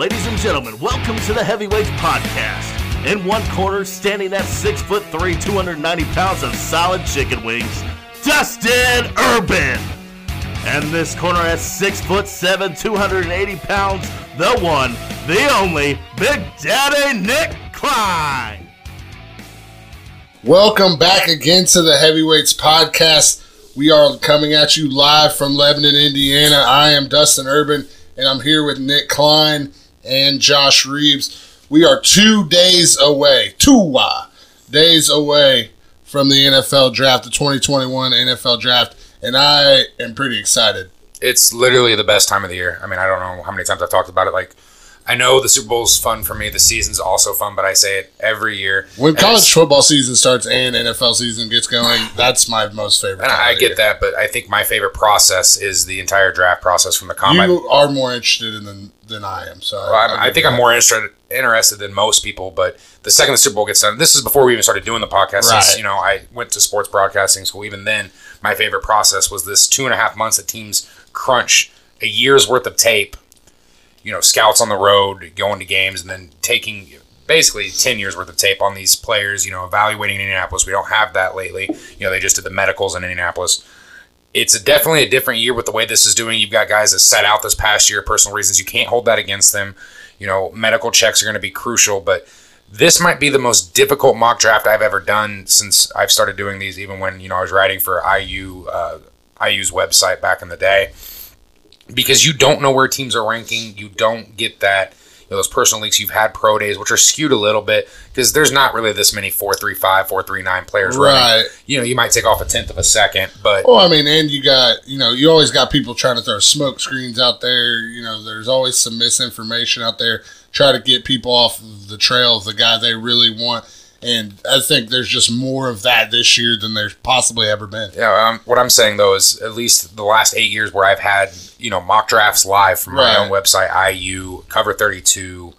Ladies and gentlemen, welcome to the Heavyweights Podcast. In one corner, standing at six foot three, 290 pounds of solid chicken wings, Dustin Urban. And this corner at six foot seven, 280 pounds, the one, the only, Big Daddy Nick Klein. Welcome back again to the Heavyweights Podcast. We are coming at you live from Lebanon, Indiana. I am Dustin Urban, and I'm here with Nick Klein and Josh Reeves. We are two days away, two days away from the NFL draft, the 2021 NFL draft, and I am pretty excited. It's literally the best time of the year. I mean, I don't know how many times I've talked about it. Like, I know the Super Bowl's fun for me. The season's also fun, but I say it every year. When college football season starts and NFL season gets going, that's my most favorite. and I get that, but I think my favorite process is the entire draft process from the combine. You are more interested in than, than I am. So Well, I'm, I think I'm more interested interested than most people, but the second the Super Bowl gets done, this is before we even started doing the podcast. Since, you know, I went to sports broadcasting school. Even then, my favorite process was this two and a half months that teams crunch a year's worth of tape. You know, scouts on the road, going to games, and then taking basically ten years worth of tape on these players. You know, evaluating in Indianapolis. We don't have that lately. You know, they just did the medicals in Indianapolis it's a, definitely a different year with the way this is doing. You've got guys that set out this past year, personal reasons. You can't hold that against them. You know, medical checks are going to be crucial, but this might be the most difficult mock draft I've ever done since I've started doing these. Even when you know I was writing for IU, uh, IU's website back in the day, because you don't know where teams are ranking. You don't get that. You know, those personal leagues you've had pro days, which are skewed a little bit because there's not really this many four three five, four three nine players running. Right. You know, you might take off a tenth of a second, but Well, I mean, and you got, you know, you always got people trying to throw smoke screens out there. You know, there's always some misinformation out there. Try to get people off the trail of the guy they really want. And I think there's just more of that this year than there's possibly ever been. Yeah, um, what I'm saying though is at least the last eight years where I've had you know mock drafts live from my Right. own website, IU, Cover 32,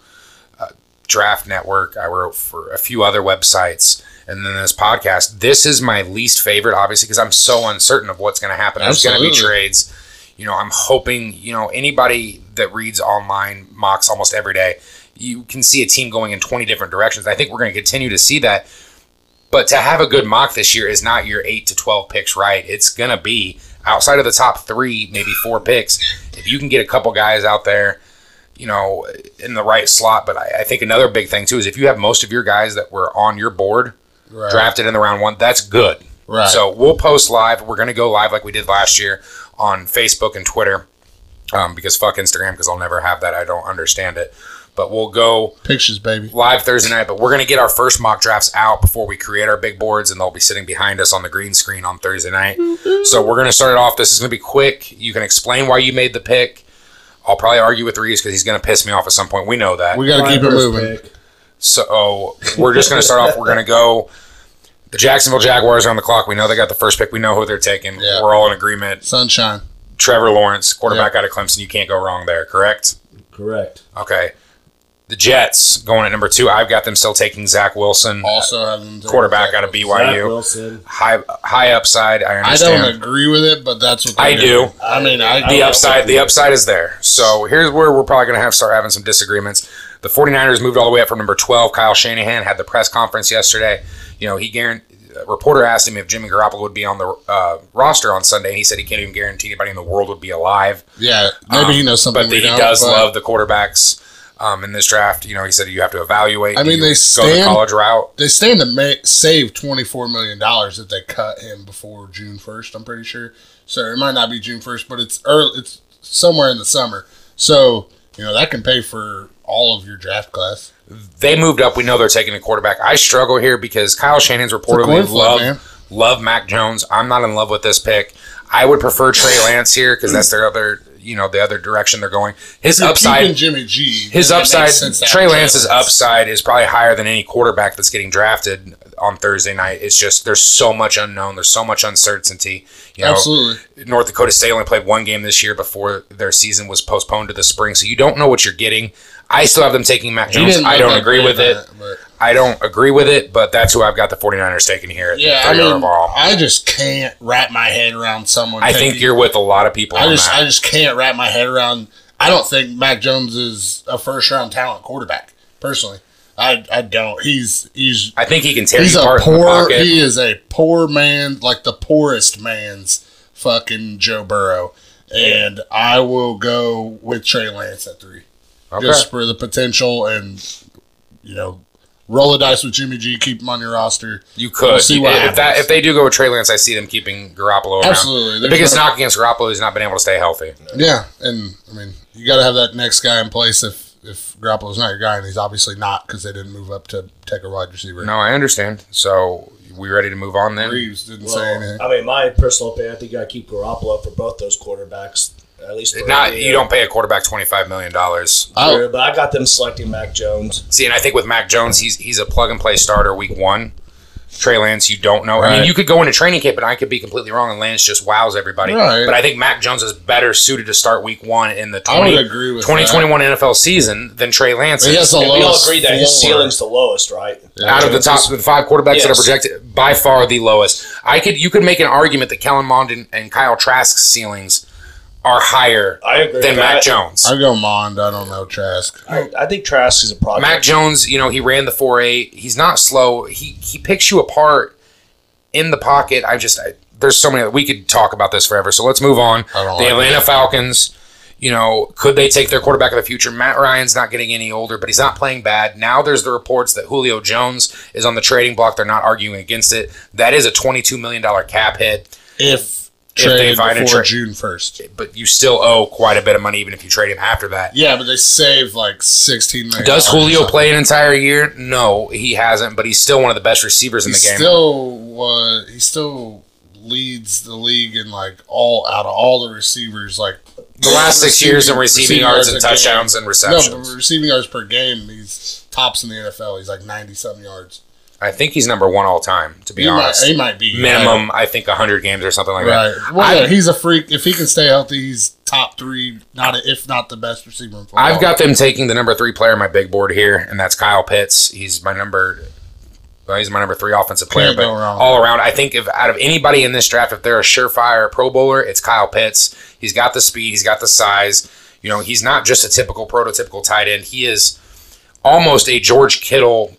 uh, Draft Network. I wrote for a few other websites, and then this podcast. This is my least favorite, obviously, because I'm so uncertain of what's going to happen. There's going to be trades. You know, I'm hoping you know anybody that reads online mocks almost every day. You can see a team going in 20 different directions. I think we're going to continue to see that. But to have a good mock this year is not your 8 to 12 picks right. It's going to be outside of the top three, maybe four picks. If you can get a couple guys out there, you know, in the right slot. But I, I think another big thing, too, is if you have most of your guys that were on your board Right. drafted in the round one, that's good. Right. So we'll post live. We're going to go live like we did last year on Facebook and Twitter um, because fuck Instagram because I'll never have that. I don't understand it. But we'll go Pictures, baby. live Thursday night, but we're going to get our first mock drafts out before we create our big boards, and they'll be sitting behind us on the green screen on Thursday night. So we're going to start it off. This is going to be quick. You can explain why you made the pick. I'll probably argue with Reeves because he's going to piss me off at some point. We know that. We got to My keep it moving. pick. So we're just going to start off. We're going to go. The Jacksonville Jaguars are on the clock. We know they got the first pick. We know who they're taking. Yeah. We're all in agreement. Sunshine. Trevor Lawrence, quarterback out of Clemson. You can't go wrong there, correct? Correct. Okay. The Jets going at number two. I've got them still taking Zach Wilson. Also have them take quarterback out of Zach Zach BYU. Wilson. High high upside. I I don't agree with it, but that's what I do. doing. I mean, I the I- upside the upside is there. So here's where we're probably going to have start having some disagreements. The 49ers moved all the way up from number 12. Kyle Shanahan had the press conference yesterday. You know, he guaranteed a reporter asked him if Jimmy Garoppolo would be on the uh, roster on Sunday, and he said he can't even guarantee anybody in the world would be alive. Yeah, maybe he knows something. But we he don't, does but- love the quarterbacks um, in this draft. You know, he said you have to evaluate. I mean, they go the college route. They stand to ma- save twenty four million dollars if they cut him before June first. I'm pretty sure. So it might not be June first, but it's early. It's somewhere in the summer. So you know that can pay for all of your draft class. They moved up. We know they're taking a quarterback. I struggle here because Kyle Shanahan's reportedly love man. love Mac Jones. I'm not in love with this pick. I would prefer Trey Lance here because that's their other, you know, the other direction they're going. His You're upside, Jimmy G. his then it makes upside, sense to have Trey Lance's Lance. upside is probably higher than any quarterback that's getting drafted on Thursday night. It's just there's so much unknown. There's so much uncertainty. You know, Absolutely. North Dakota State only played one game this year before their season was postponed to the spring, so you don't know what you're getting. I still have them taking Mac Jones. I don't agree with it. but- I don't agree with it, but that's who I've got the 49ers taking here. Yeah, I mean, overall. I just can't wrap my head around someone. I think you're with a lot of people I on just, that. I just can't wrap my head around. I don't think Mac Jones is a first round talent quarterback. Personally, I I don't. He's he's I think he can tear he's you a apart in the poor. He is a poor man, like the poorest man's fucking Joe Burrow. And I will go with Trey Lance at three, okay. just for the potential and you know, roll the dice with Jimmy G, keep him on your roster. You could. We'll see what if, that, if they do go with Trey Lance, I see them keeping Garoppolo around. Absolutely, The biggest no- knock against Garoppolo is not being able to stay healthy. Yeah, and I mean, you got to have that next guy in place if if Garoppolo's not your guy, and he's obviously not because they didn't move up to take a wide receiver. No, I understand. So, we ready to move on then? Reeves didn't say anything. I mean, my personal opinion, I think you got to keep Garoppolo for both those quarterbacks. At least for Not a you don't pay a quarterback twenty five million dollars. I, True, oh. but I got them selecting Mac Jones. See, and I think with Mac Jones, he's he's a plug and play starter week one. Trey Lance, you don't know. I mean, you could go into training camp, and I could be completely wrong, and Lance just wows everybody. Right. But I think Mac Jones is better suited to start week one in the 20, agree with 2021 NFL season than Trey Lance He is. has the And we all agree that his ceiling's the lowest, right? out of the top the five quarterbacks that are projected, by far the lowest. I could you could make an argument that Kellen Mond and, and Kyle Trask's ceilings are higher I agree than Matt Mac. Jones. I go Mond. I don't know Trask. I, I think Trask is a project. Matt Jones, you know, he ran the four eight. He's not slow. He he picks you apart in the pocket. I just I, there's so many we could talk about this forever. So let's move on. I don't The like Atlanta Falcons. You know, could they take their quarterback of the future? Matt Ryan's not getting any older, but he's not playing bad. Now there's the reports that Julio Jones is on the trading block. They're not arguing against it. That is a $22 million cap hit, If they find a before tra- June first. but you still owe quite a bit of money even if you trade him after that. Yeah, but they saved like sixteen million. Does Julio play an entire year? No, he hasn't, but he's still one of the best receivers in He the game. still was. He still leads the league in like all out of all the receivers. Like the last six years in receiving, yards and a game. touchdowns and No, receptions. but receiving yards per game, he's tops in the NFL. He's like ninety something yards. I think he's number one all time, to be he, might, honest. he might be Minimum, I think, 100 games or something like Right. that. Well, I- yeah, he's a freak. If he can stay healthy, he's top three, not a, if not the best receiver in football. I've got them taking the number three player on my big board here, and that's Kyle Pitts. He's my number. Well, he's my number three offensive player, Can't but all around, I think if out of anybody in this draft, if they're a surefire Pro Bowler, it's Kyle Pitts. He's got the speed, he's got the size. You know, he's not just a typical prototypical tight end. He is almost a George Kittle,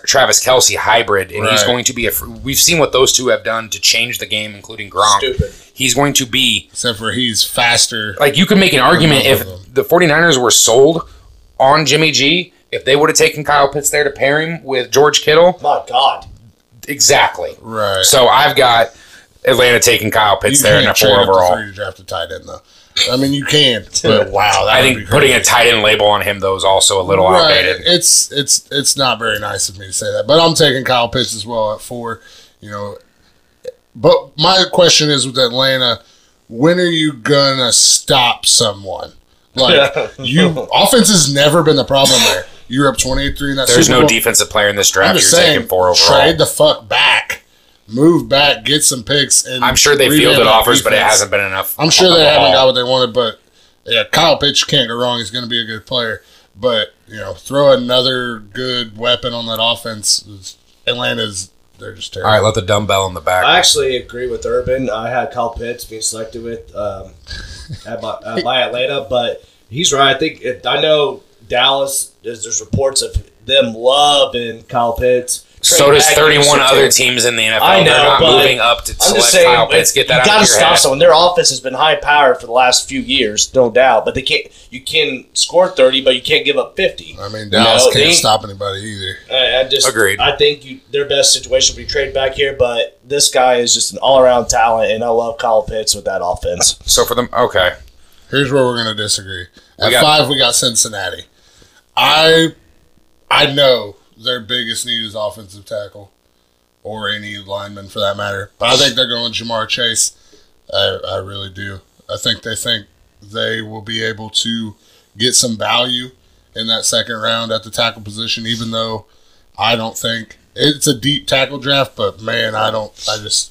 T- Travis Kelce hybrid, and he's going to be a. fr- We've seen what those two have done to change the game, including Gronk. Stupid. He's going to be except for he's faster. like you could make an argument if the 49ers were sold on Jimmy G, if they would have taken Kyle Pitts there to pair him with George Kittle, My God. exactly. Right. So I've got Atlanta taking Kyle Pitts you there in a can't four trade up overall. three to draft a tight end though. I mean, you can, but wow, that I would think be putting a tight end label on him though is also a little Right. outdated. It's it's it's not very nice of me to say that, but I'm taking Kyle Pitts as well at four. You know, but my question is with Atlanta, when are you gonna stop someone? Like you, offense has never been the problem there. You're up 28-3 in that. There's Super no Bowl. defensive player in this draft you're saying, taking four overall. trade the fuck back, move back, get some picks, and I'm sure they fielded that offers, but it hasn't been enough. I'm sure they the haven't got what they wanted, but yeah, Kyle Pitts can't go wrong. He's going to be a good player, but you know, throw another good weapon on that offense. is- Atlanta's they're just terrible. All right, let the dumbbell in the back. I actually agree with Urban. I had Kyle Pitts being selected with um, at, my, at my Atlanta, but he's right. I think it, I know Dallas. There's, there's reports of them loving Kyle Pitts. So does 31 other too. teams in the NFL. I know, They're not but moving up to I'm select just saying, Kyle Pitts. Get that you out gotta of your stop head. someone. Their offense has been high powered for the last few years, no doubt. But they can't. You can score thirty, but you can't give up fifty. I mean, Dallas No, can't they- stop anybody either. I, I just Agreed. I think you, their best situation would be trade back here, but this guy is just an all around talent, and I love Kyle Pitts with that offense. So for them, okay. Here's where we're going to disagree. We At got- five, we got Cincinnati. I I know their biggest need is offensive tackle, or any lineman for that matter. But I think they're going Ja'Marr Chase. I, I really do. I think they think they will be able to get some value in that second round at the tackle position, even though I don't think it's a deep tackle draft. But man, I don't. I just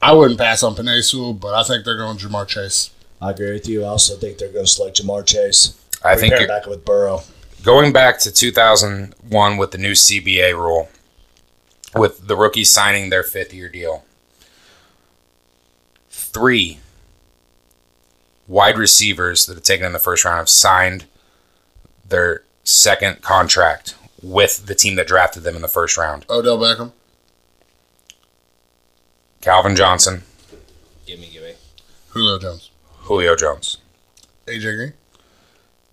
I wouldn't pass on Penei Sewell, but I think they're going Ja'Marr Chase. I agree with you. I also think they're going to select Ja'Marr Chase. I think Pair you're- back with Burrow. Going back to 2001 with the new CBA rule, with the rookies signing their fifth year deal, three wide receivers that have taken in the first round have signed their second contract with the team that drafted them in the first round. Odell Beckham. Calvin Johnson, Gimme, gimme. Julio Jones. Julio Jones. AJ Green.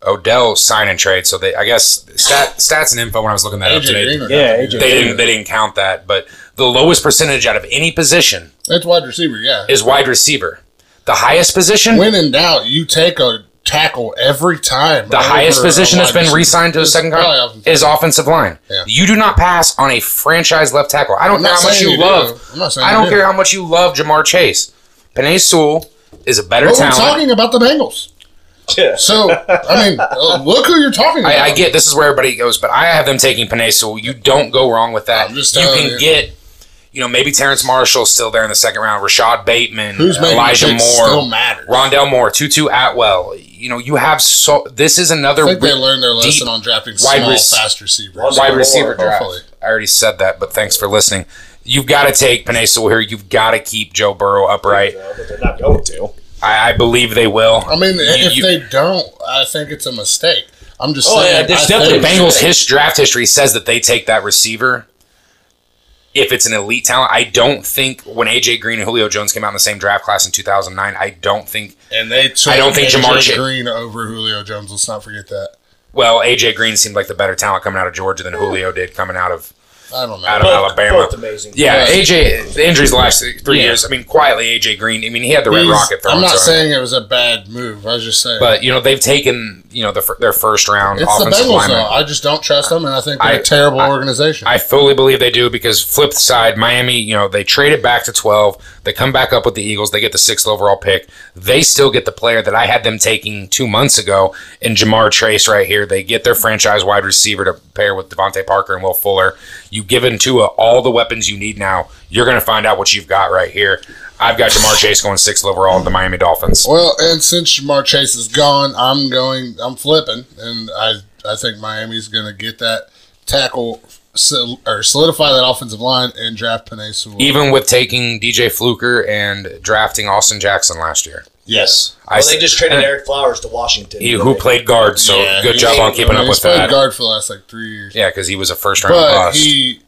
Odell sign and trade. So they, I guess, stat, stats and info when I was looking that up today, Green. Yeah, have to be AJ they there. didn't they didn't count that. But the lowest percentage out of any position That's wide receiver. Yeah. is wide receiver. The highest position, when in doubt, you take a tackle every time. the highest position that's been re-signed to a second probably contract offensive is offensive line. Yeah. You do not pass on a franchise left tackle. I don't I'm care how much you you love. do. I'm not saying I don't do. care how much you love Ja'Marr Chase. Penei Sewell is a better But we're talking about the Bengals. Yeah. So I mean, uh, look who you're talking about. I, I get this is where everybody goes, but I have them taking Penei Sewell. You don't go wrong with that. I'm just you can you. get, you know, maybe Terrace Marshall's still there in the second round. Rashod Bateman, Who's Elijah Moore, still. Rondale Moore, Tutu Atwell. You know, you have so. This is another I think they learned their lesson on drafting wide small, rec- fast receivers. Rondale wide Moore, receiver draft. hopefully. I already said that, but thanks for listening. You've got to take Penei here. You've got to keep Joe Burrow upright. But they're not going to. I, I believe they will. I mean, if you- they don't, I think it's a mistake. I'm just Oh, saying. yeah, there's I definitely Bengals' his draft history says that they take that receiver if it's an elite talent. I don't think when AJ Green and Julio Jones came out in the same draft class in 2009, I don't think. and they took I don't think AJ Jamar Green over Julio Jones. Let's not forget that. Well, AJ Green seemed like the better talent coming out of Georgia than Julio did coming out of I don't know. out of Both, Alabama. both amazing. Yeah, Yeah. AJ. The injuries the last three Yeah. years. I mean, quietly, AJ Green. I mean, he had the red He's- rocket thrown. I'm not to saying it was a bad move. I was just saying. but you know they've taken you know the, their first round it's the Bengals, lineman. though. I just don't trust them, and I think they're I- a terrible I- organization. I fully believe they do because flip side, Miami, you know, they traded back to 12. They come back up with the Eagles. They get the sixth overall pick. They still get the player that I had them taking two months ago in Ja'Marr Chase right here. They get their franchise wide receiver to pair with DeVante Parker and Will Fuller. You give Tua all the weapons you need now. You're going to find out what you've got right here. I've got Ja'Marr Chase going sixth overall with the Miami Dolphins. well, and since Ja'Marr Chase is gone, I'm going. I'm flipping, and I I think Miami's going to get that tackle sol- or solidify that offensive line and draft Penei Even with taking DJ Fluker and drafting Austin Jackson last year. yes. I Well, they s- just traded Ereck Flowers to Washington. He, who played guard, so Yeah, good job on I keeping mean, up he's with played that. guard for the last like three years. Yeah, because he was a first round but bust. he,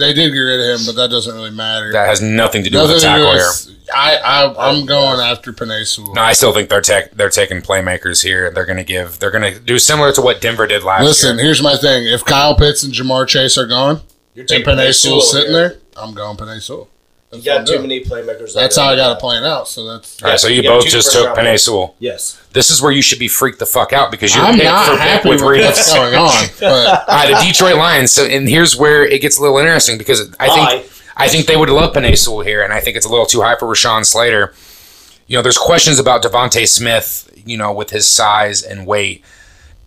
they did get rid of him, but that doesn't really matter. that has nothing to do Nothing with the do tackle here. I, I I'm going after Penei Sewell. No, I still think they're tech they're taking playmakers here. They're going to give. They're going to do similar to what Denver did last Listen, year. here's my thing. If Kyle Pitts and Ja'Marr Chase are gone, You're and taking Penei Sewell Sewell sitting here. there, I'm going Penei Sewell. You That's what I'm got too doing. many playmakers. That's how I got it playing out. So that's. All right, so you You both just took round Penei. Sewell. Yes. This is where you should be freaked the fuck out because you're I'm pick not for pick happy with with what's going on, but Ah, the Detroit Lions. So, and here's where it gets a little interesting because I Why? think I think they would love Penei Sewell here, and I think it's a little too high for Rashawn Slater. You know, there's questions about DeVonta Smith. You know, with his size and weight,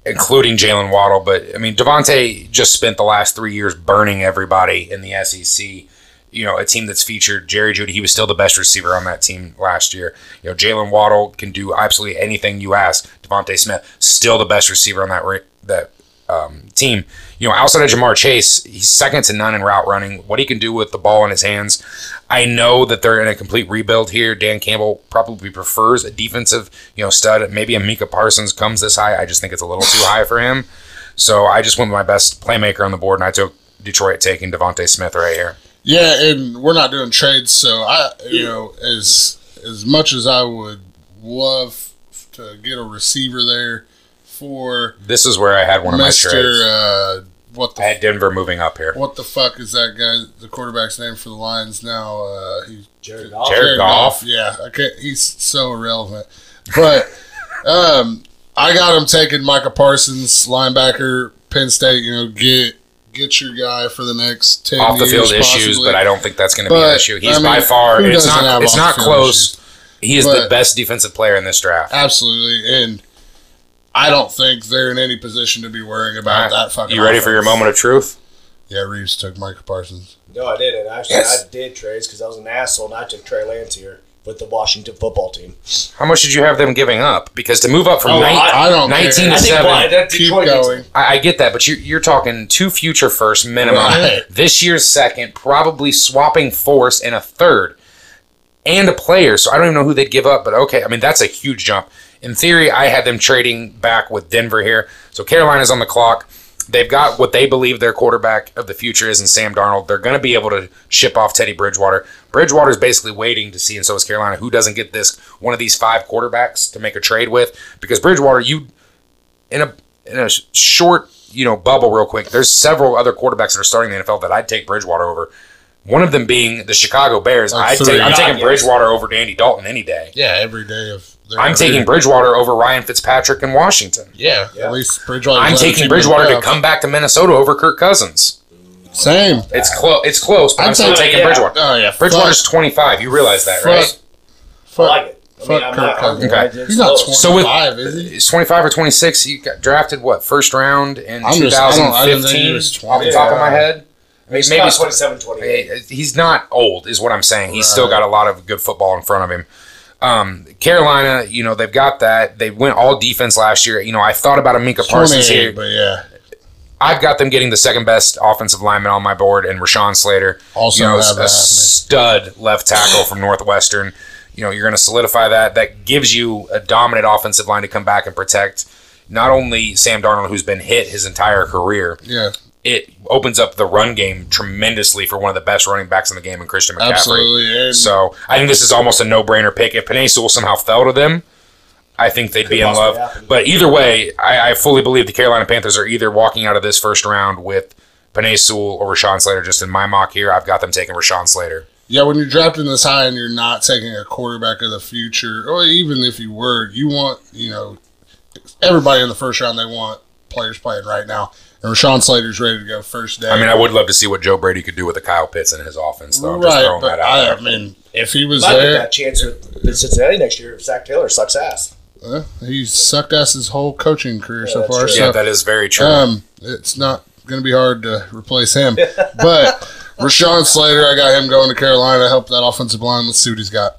including Jaylen Waddle. But I mean, DeVonta just spent the last three years burning everybody in the SEC. You know, a team that's featured Jerry Jeudy. He was still the best receiver on that team last year. You know, Jaylen Waddle can do absolutely anything you ask. DeVonta Smith still the best receiver on that that um, team. You know, outside of Ja'Marr Chase, he's second to none in route running. What he can do with the ball in his hands, I know that they're in a complete rebuild here. Dan Campbell probably prefers a defensive, you know, stud. Maybe a Micah Parsons comes this high. I just think it's a little too high for him. So I just went with my best playmaker on the board, and I took Detroit taking DeVonta Smith right here. Yeah, and we're not doing trades, so I, you know, as as much as I would love to get a receiver there for This is where I had one of my Mister, trades. uh, what I had the Denver moving up here. what the fuck is that guy? The quarterback's name for the Lions now? Uh, he Jared Goff. Jared Goff. Yeah, I can't, he's so irrelevant. But um, I got him taking Micah Parsons, linebacker, Penn State. You know, get get your guy for the next ten Off the years, field issues, possibly. but I don't think that's going to be an issue. He's I by far. It's doesn't It's not close. He is the best defensive player in this draft. absolutely, and I don't think they're in any position to be worrying about that fucking. you ready for your moment of truth? Yeah, Reeves took Micah Parsons. No, I didn't. Actually, Yes. I did trades because I was an asshole and I took Trey Lance here with the Washington football team. How much did you have them giving up? Because to move up from Oh, nine- I don't 19 care. to I 7, why, Keep going. I, I get that, but you're, you're talking two future first minimum. Right. This year's second, probably swapping force in a third, and a player. So I don't even know who they'd give up, but okay. I mean, that's a huge jump. in theory, I had them trading back with Denver here. So Carolina's on the clock. They've got what they believe their quarterback of the future is in Sam Darnold. They're going to be able to ship off Teddy Bridgewater. Bridgewater is basically waiting to see, and so is Carolina, who doesn't get this one of these five quarterbacks to make a trade with. Because Bridgewater, you in a in a short you know bubble, real quick. There's several other quarterbacks that are starting the NFL that I'd take Bridgewater over. One of them being the Chicago Bears. Like I'd take, I'm taking. Bridgewater over Andy Dalton any day. Yeah, every day of. Their I'm taking Bridgewater over Ryan Fitzpatrick in Washington. Yeah, Yeah. at least Bridgewater. I'm taking Bridgewater to come back to Minnesota over Kirk Cousins. Same. It's close. It's close, but I'm, I'm still taking- taking yeah. Bridgewater. Oh yeah, Bridgewater's 25. You realize that, fuck, right? fuck, I like it. I mean, fuck I'm Kirk not Cousins. Okay. He's not close. So with- 25, is he? It's 25 or 26. He got drafted what first round in I'm just- I don't- I didn't think he 2015 was off the top of my head. I mean, He's maybe not 27, 28. he's not old, is what I'm saying. He's still got a lot of good football in front of him. Um, Carolina, you know, they've got that. They went all defense last year. You know, I thought about a Micah Parsons here. but yeah, I've got them getting the second best offensive lineman on my board, and Rashawn Slater. Also you know, a happening. stud left tackle from Northwestern. You know, you're going to solidify that. That gives you a dominant offensive line to come back and protect not only Sam Darnold, who's been hit his entire career. yeah, It opens up the run game tremendously for one of the best running backs in the game in Christian McCaffrey. absolutely. And So I think this is almost a no-brainer pick. If Penei Sewell somehow fell to them, I think they'd be in love. happen. But either way, I, I fully believe the Carolina Panthers are either walking out of this first round with Penei Sewell or Rashawn Slater. Just in my mock here, I've got them taking Rashawn Slater. yeah, when you're drafting this high and you're not taking a quarterback of the future, or even if you were, you want you know everybody in the first round. They want players playing right now. And Rashawn Slater's ready to go first day. I mean, I would love to see what Joe Brady could do with a Kyle Pitts in his offense, though. Just right, throwing but that out I, there. I mean, if he was Might get there, that chance with with Cincinnati next year. if Zac Taylor sucks ass. uh, he's sucked ass his whole coaching career so Yeah, that's far. So yeah, that is very true. Um, it's not going to be hard to replace him. but Rashawn Slater, I got him going to Carolina. To help that offensive line. Let's see what he's got.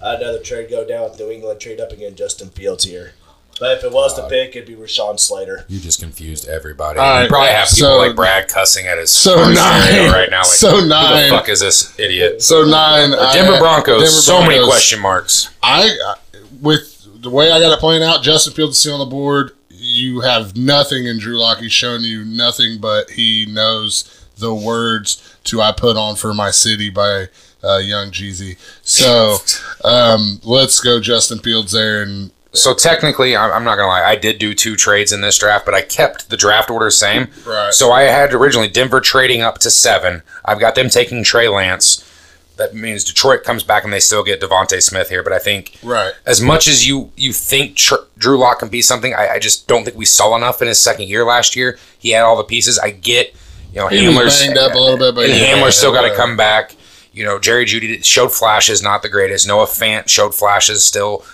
Another trade go down with New England, trade up again Justin Fields here. But if it was Uh, to pick, it'd be Rashawn Slater. you just confused everybody. All you right, probably have people so- like Brad cussing at his So first nine. right now. Like, so who the fuck is this idiot? So nine. I- Denver Broncos. Denver so many Broncos. question marks. I I- with the way I got it playing out, Justin Fields is still on the board. You have nothing in Drew Lock. He's shown you nothing, but he knows the words to "I Put On for My City" by uh, Young Jeezy. So um, let's go, Justin Fields there, and So technically, I'm I'm not gonna lie. I did do two trades in this draft, but I kept the draft order same. Right. So I had originally Denver trading up to seven. I've got them taking Trey Lance. That means Detroit comes back and they still get DeVonta Smith here. But I think right. as much as you you think Tr- Drew Lock can be something, I, I just don't think we saw enough in his second year last year. He had all the pieces. I get, you know, He Hamler's banged up a little bit, but and yeah, Hamler's still got to come back. You know, Jerry Jeudy showed flashes, not the greatest. Noah Fant showed flashes, still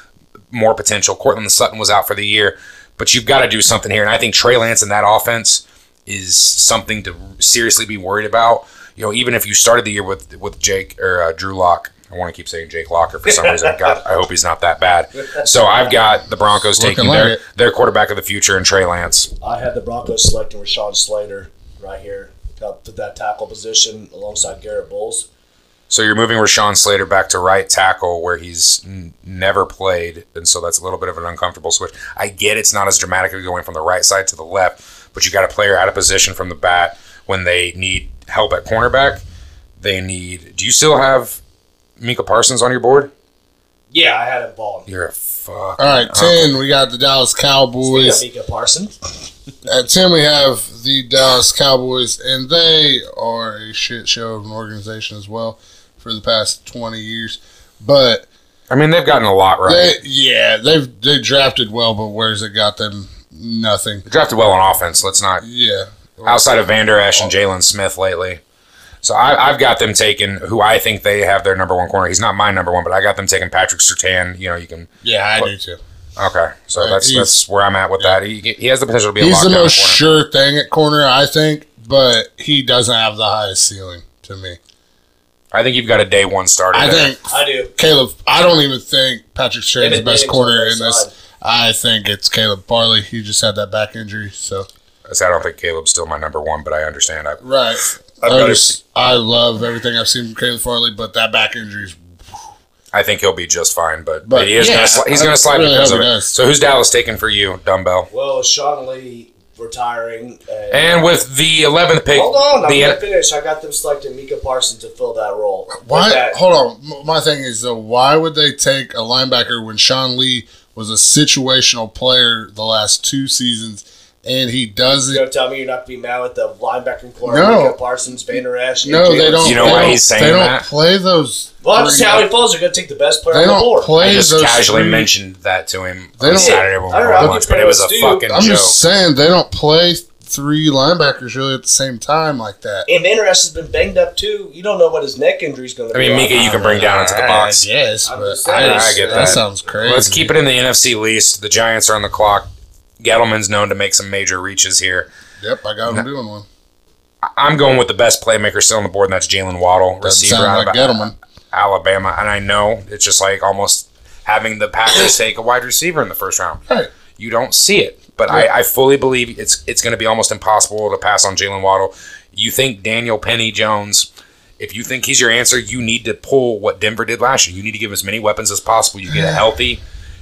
more potential. Courtland Sutton was out for the year, but you've got to do something here. And I think Trey Lance and that offense is something to seriously be worried about. You know, even if you started the year with with Jake or uh, Drew Lock. I want to keep saying Jake Locker for some reason. God, I hope he's not that bad. So I've got the Broncos Looking taking like their, it. their quarterback of the future and Trey Lance. I had the Broncos selecting Rashawn Slater right here to that tackle position alongside Garett Bolles. So you're moving Rashawn Slater back to right tackle where he's n- never played, and so that's a little bit of an uncomfortable switch. I get it's not as dramatic as going from the right side to the left, but you got a player out of position from the bat when they need help at cornerback. They need. Do you still have Micah Parsons on your board? Yeah, I had him balling. You're a fuck. All right, ten. We got the Dallas Cowboys. Micah Parsons. At ten, we have the Dallas Cowboys, and they are a shit show of an organization as well for the past twenty years. But I mean, they've gotten a lot right. they, yeah, they've they drafted well, but where's it got them? Nothing. They drafted well on offense. Let's not Yeah, outside of Vander Esch and Jaylon Smith lately. So I, I've got them taking who I think they have their number one corner. He's not my number one, but I got them taking Patrick Surtain. You know, you can yeah, I do too. okay. So Right, that's that's where I'm at with that. He, he has the potential to be a He's the most corner. sure thing at corner, I think, but he doesn't have the highest ceiling to me. I think you've got a day one starter. I there. think I do. Caleb. I don't even think Patrick is the best corner in this. side. I think it's Caleb Farley. He just had that back injury, so I said I don't think Caleb's still my number one, but I understand. I, right. I've I, just, I love everything I've seen from Caleb Farley, but that back injury is I think he'll be just fine, but, But, he is yeah, gonna sli- he's going to slide really because of it. does. So who's Dallas taking for you, Dumbbell? Well, Sean Lee retiring. And, And with the 11th pick, hold on, I'm gonna finish. I got them selecting Micah Parsons to fill that role. Why? With that- Hold on. My thing is though, why would they take a linebacker when Sean Lee was a situational player the last two seasons, and he You doesn't? gonna tell me you're not gonna be mad with the linebacker core? No. Micah Parsons, Vander Esch. and No, they don't. You know why he's saying They don't that? play those. Well, I'm just how he falls. They're gonna take the best player They on the don't board. play I just those casually three- mentioned that to him They on don't- Saturday when we I don't were know, on I'll lunch, give but it was a credit to fucking I'm joke. just saying they don't play three linebackers really at the same time like that. And Vander Esch has been banged up too. You don't know what his neck injury is gonna I be. mean, Micah, you can bring down into the box. Yes, I'm but. I, I get that. that. sounds crazy. Let's keep it in the NFC least. The Giants are on the clock. Gettleman's known to make some major reaches here. Yep, I got him doing one. I'm going with the best playmaker still on the board, and that's Jaylen Waddle, Doesn't receiver sound out like of Gettleman. Alabama. And I know it's just like almost having the Packers take a wide receiver in the first round. Right. You don't see it, but Yeah. I, I fully believe it's it's going to be almost impossible to pass on Jaylen Waddle. You think Daniel Penny Jones? If you think he's your answer, you need to pull what Denver did last year. You need to give him as many weapons as possible. You get a healthy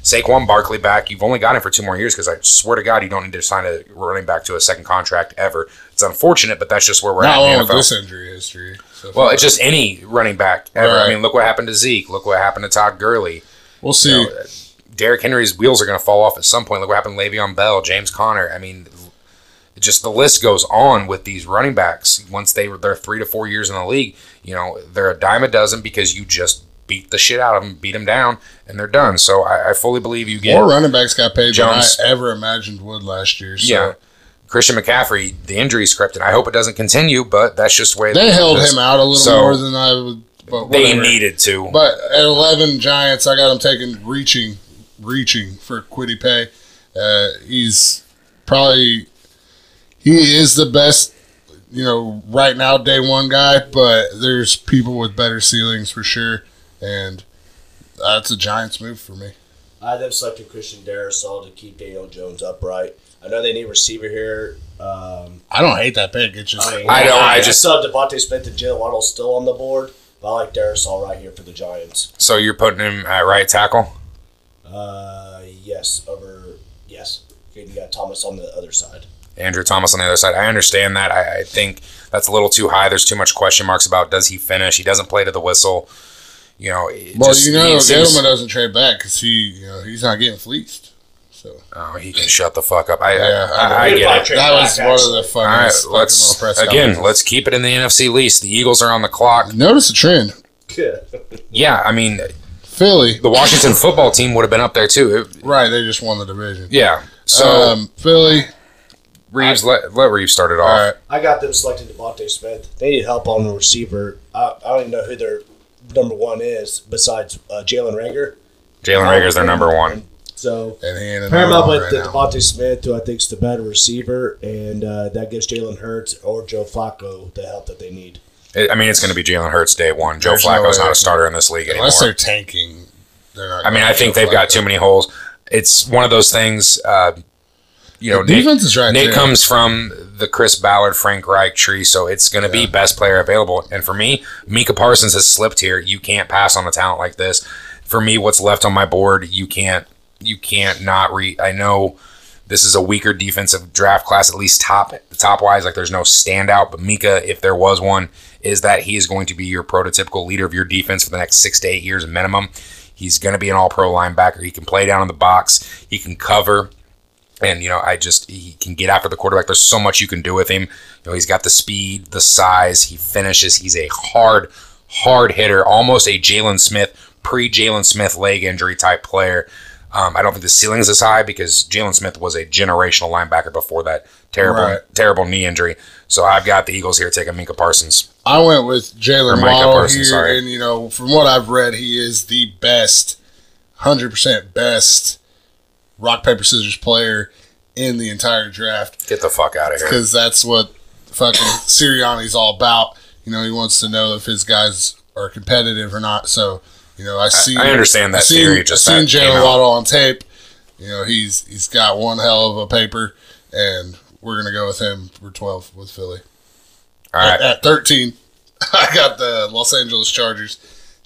Saquon Barkley back. You've only got him for two more years because I swear to God, you don't need to sign a running back to a second contract ever. It's unfortunate, but that's just where we're Not at. with this injury history. So Well, it's just any running back ever. I mean, look what happened to Zeke. Look what happened to Todd Gurley. we'll see. You know, Derrick Henry's wheels are going to fall off at some point. Look what happened to Le'Veon Bell, James Conner. I mean, just the list goes on with these running backs. Once they they're three to four years in the league, you know they're a dime a dozen because you just beat the shit out of them, beat them down, and they're done. So I, I fully believe you get More running backs got paid Jones. than I ever imagined would last year. So yeah. Christian McCaffrey, the injury script, and I hope it doesn't continue, but that's just the way they held him out a little So, more than I would. But They needed to. But at eleven Giants, I got him taking reaching, reaching for Kwity Paye. Uh, he's probably he is the best, you know, right now day one guy. But there's people with better ceilings for sure, and that's a Giants move for me. I have them selecting Christian Darrisaw to keep Daniel Jones upright. I know they need a receiver here. Um, I don't hate that pick. It's just I, mean, I don't- I just- saw DeVonta Smith and Jaylen Waddle still on the board, but I like Darrisaw right here for the Giants. so you're putting him at right tackle. Uh, yes, over yes. Okay, you got Thomas on the other side. Andrew Thomas on the other side. I understand that. I, I think that's a little too high. There's too much question marks about does he finish. He doesn't play to the whistle. You know. it well, just- you know, he seems- Gettleman doesn't trade back because he, you know, he's not getting fleeced. So Oh, he can shut the fuck up. I, Yeah, I, I. I, get it. That was back, one of the funniest. All right, let's press again. conferences. Let's keep it in the NFC least. The Eagles are on the clock. notice the trend. Yeah, I mean, Philly, the Washington football team would have been up there too. It- right? They just won the division. yeah. So um, Philly, Reeves, let, let Reeves start it off. all right. I got them selecting DeVonta Smith. They need help on the receiver. I, I don't even know who their number one is besides uh, Jalen Reagor. Jalen Reagor is their number one. So And he pair him up with right the now. DeVonta Smith, who I think is the better receiver, and uh, that gives Jalen Hurts or Joe Flacco the help that they need. It- I mean, it's going to be Jalen Hurts day one. Joe There's no Flacco's way not a starter in this league anymore. Unless they're tanking, they're not. I mean, I think show they've got too many holes. It's one of those things. Uh, you know, The Nate, defense is right Nate there. comes from the Chris Ballard, Frank Reich tree, so it's going to be best player available. And for me, Micah Parsons has slipped here. You can't pass on a talent like this. For me, what's left on my board, you can't, you can't not read. I know this is a weaker defensive draft class, at least top top wise. Like there's no standout, but Micah, if there was one, is that he is going to be your prototypical leader of your defense for the next six to eight years minimum. He's going to be an all pro linebacker. He can play down in the box. He can cover. And, you know, I just, he can get after the quarterback. There's so much you can do with him. You know, he's got the speed, the size. He finishes. He's a hard, hard hitter, almost a Jaylon Smith, pre Jaylon Smith leg injury type player. Um, I don't think the ceiling is as high because Jaylon Smith was a generational linebacker before that terrible, Right. terrible knee injury. So I've got the Eagles here taking Micah Parsons. I went with Jaylen Waddle Parsons, here, sorry. and you know, from what I've read, he is the best, hundred percent best rock paper scissors player in the entire draft Get the fuck out of here. because that's what fucking Sirianni's all about. You know, he wants to know if his guys are competitive or not. So, you know, I see. I understand that I seen, theory, just I seen Jaylen. Waddle on tape. You know, he's he's got one hell of a paper, and we're gonna go with him for twelve with Philly. All right, At, at 13, I got the Los Angeles Chargers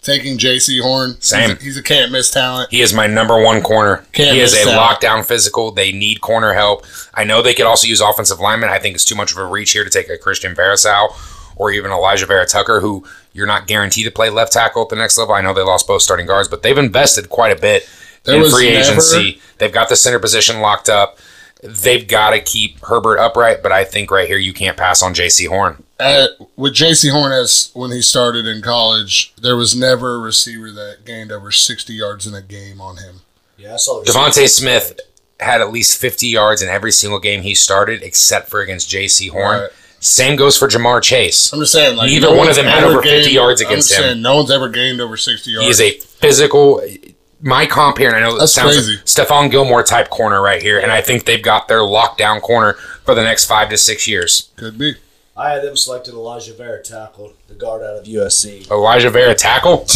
taking Jaycee Horn. Same. He's a, he's a can't miss talent. He is my number one corner. Can't he is a that. lockdown physical. They need corner help. I know they could also use offensive linemen. I think it's too much of a reach here to take a Christian Verisal or even Alijah Vera-Tucker, who you're not guaranteed to play left tackle at the next level. I know they lost both starting guards, but they've invested quite a bit There in free never- agency. They've got the center position locked up. They've got to keep Herbert upright, but I think right here you can't pass on Jaycee Horn. At, with Jaycee Horn as when he started in college, there was never a receiver that gained over 60 yards in a game on him. Yeah, I saw. DeVonta Smith had at least 50 yards in every single game he started, except for against Jaycee Horn. Right. Same goes for Ja'Marr Chase. I'm just saying, like Neither no one of them had ever over 50 yards I'm against just him. No one's ever gained over 60 yards. He is a physical. My comp here, and I know that sounds crazy. Stephon Gilmore type corner right here, and I think they've got their lockdown corner for the next five to six years. Could be. I had them selected Elijah Vera tackle, the guard out of USC. Elijah Vera tackle.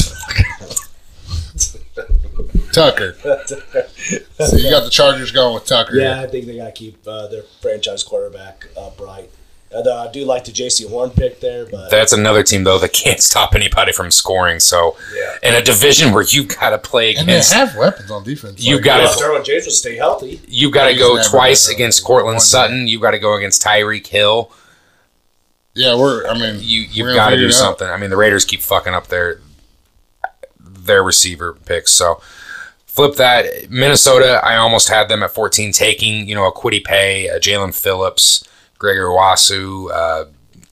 Tucker. so you got the Chargers going with Tucker. Yeah, I think they got to keep uh, their franchise quarterback upright. Although I do like the Jaycee Horn pick there, but That's another team though that can't stop anybody from scoring. So, Yeah. in a division where you've got to play against, And they against, have weapons on defense. You Like, got to it. Derwin James will stay healthy. you've got to go twice against Courtland Sutton. You've got to go against Tyreek Hill. Yeah, we're. I mean, you you've got to do something. I mean, the Raiders keep fucking up their their receiver picks. So flip that. Minnesota, I almost had them at 14, taking you know a Kwity Paye, a Jaelan Phillips, Gregory Rousseau, uh,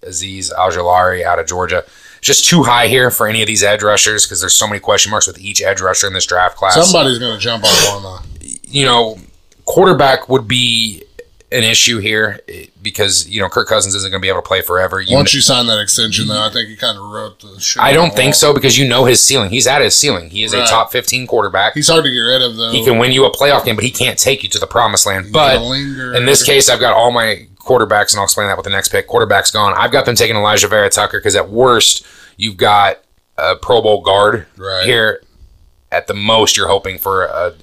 Azeez Ojulari out of Georgia. Just too high here for any of these edge rushers because there's so many question marks with each edge rusher in this draft class. Somebody's going to jump on one though. you know, quarterback would be an issue here because you know Kirk Cousins isn't going to be able to play forever. You Once you sign that extension, though, I think he kind of wrote the. shit I don't think so because you know his ceiling. He's at his ceiling. He is a top 15 quarterback. He's hard to get rid of though. He can win you a playoff game, but he can't take you to the promised land. But in this case, I've got all my quarterbacks, and I'll explain that with the next pick. Quarterback's gone. I've got them taking Alijah Vera-Tucker because at worst, you've got a Pro Bowl guard Right. here. At the most, you're hoping for a,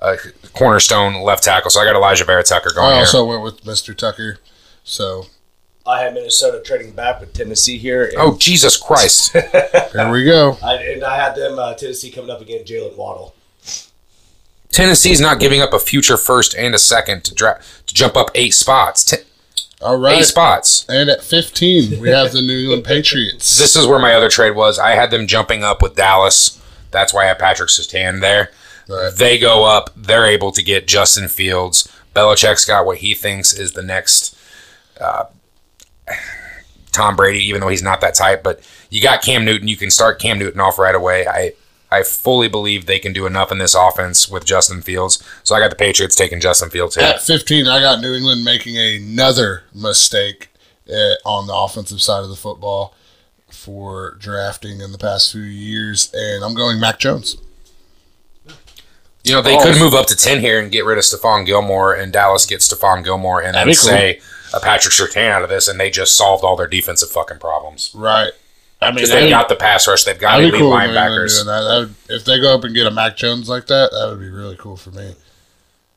a cornerstone left tackle. So I got Alijah Vera-Tucker going I here. also went with Mr. Tucker. So I had Minnesota trading back with Tennessee here. And, Oh Jesus Christ! here we go. I, and I had them uh, Tennessee coming up against Jaylen Waddle. Tennessee's not giving up a future first and a second to dra- to jump up eight spots. Ten- All right. Eight spots. And at 15, we have the New England Patriots. This is where my other trade was. I had them jumping up with Dallas. That's why I have Patrick Surtain there. Right. They go up. They're able to get Justin Fields. Belichick's got what he thinks is the next uh, Tom Brady, even though he's not that type. But you got Cam Newton. You can start Cam Newton off right away. I I fully believe they can do enough in this offense with Justin Fields. So I got the Patriots taking Justin Fields here. At 15, I got New England making another mistake uh, on the offensive side of the football for drafting in the past few years, and I'm going Mac Jones. You know, they oh. could move up to 10 here and get rid of Stephon Gilmore, and Dallas gets Stephon Gilmore, and then That'd cool. say a Patrick Surtain out of this, and they just solved all their defensive fucking problems. Right. I mean, they've got the pass rush, they've got elite cool if New England linebackers. doing that. That would, if they go up and get a Mac Jones like that, that would be really cool for me.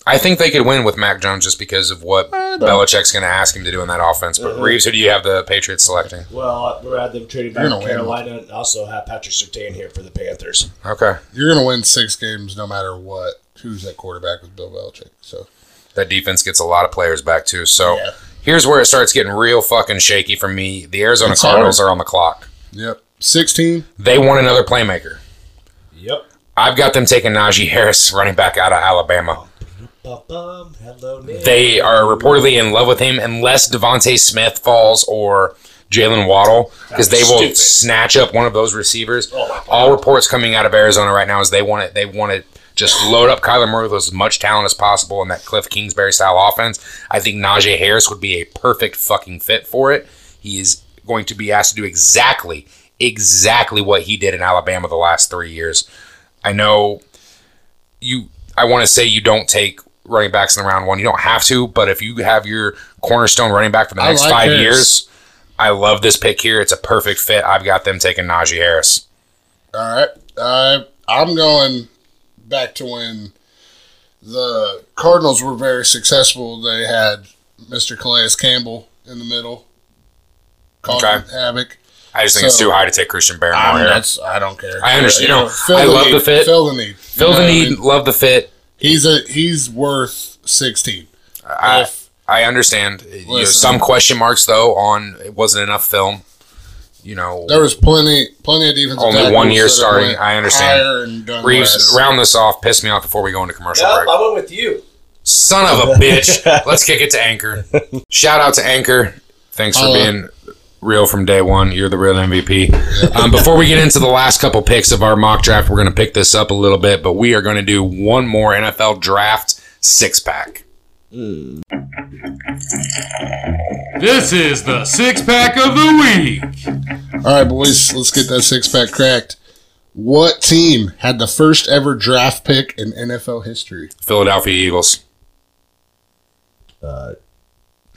I think they could win with Mac Jones just because of what Belichick's going to ask him to do in that offense. But Uh-huh. Mhm. Reeves, who do you have the Patriots selecting? Well, we had them trading back You're to gonna win. Carolina and also have Patrick Surtain here for the Panthers. Okay. You're going to win six games no matter what. Who's that quarterback with Bill Belichick? So That defense gets a lot of players back, too. So Yeah. here's where it starts getting real fucking shaky for me. The Arizona It's Cardinals hard. are on the clock. Yep, 16. They want another playmaker. Yep. I've got them taking Najee Harris, running back out of Alabama. Bum-bum. Hello, They are reportedly in love with him unless DeVonta Smith falls or Jaylen Waddle because they will Stupid. snatch up one of those receivers. Oh. All reports coming out of Arizona right now is they want it. They want to just load up Kyler Murray with as much talent as possible in that Cliff Kingsbury style offense. I think Najee Harris would be a perfect fucking fit for it. He is going to be asked to do exactly, exactly what he did in Alabama the last three years. I know you. I want to say you don't take running backs in the round one. You don't have to, but if you have your cornerstone running back for the next like five Harris. years, I love this pick here. It's a perfect fit. I've got them taking Najee Harris. All right. Uh, I'm going back to when the Cardinals were very successful. They had Mr. Calais Campbell in the middle, causing Okay. havoc. I just think it's too high to take Christian I, mean, here. that's, I don't care. I understand. You know, fill I the love need. the fit. Fill the need. Fill You the know I need, mean? love the fit. He's a he's worth sixteen. I, If- I understand. You know, some question marks though on it wasn't enough film. You know, There was plenty plenty of defensive Only one year starting, I understand. higher and done Reeves, less. round this off. Piss me off before we go into commercial Yep, break. I went with you. Son of a bitch. Let's kick it to Anchor. Shout out to Anchor. Thanks for Holla. being real from day one. You're the real MVP. Um, before we get into the last couple picks of our mock draft, we're going to pick this up a little bit, but we are going to do one more NFL draft six pack. This is the six pack of the week. All right, boys, let's get that six pack cracked. What team had the first ever draft pick in NFL history? Philadelphia Eagles. Uh,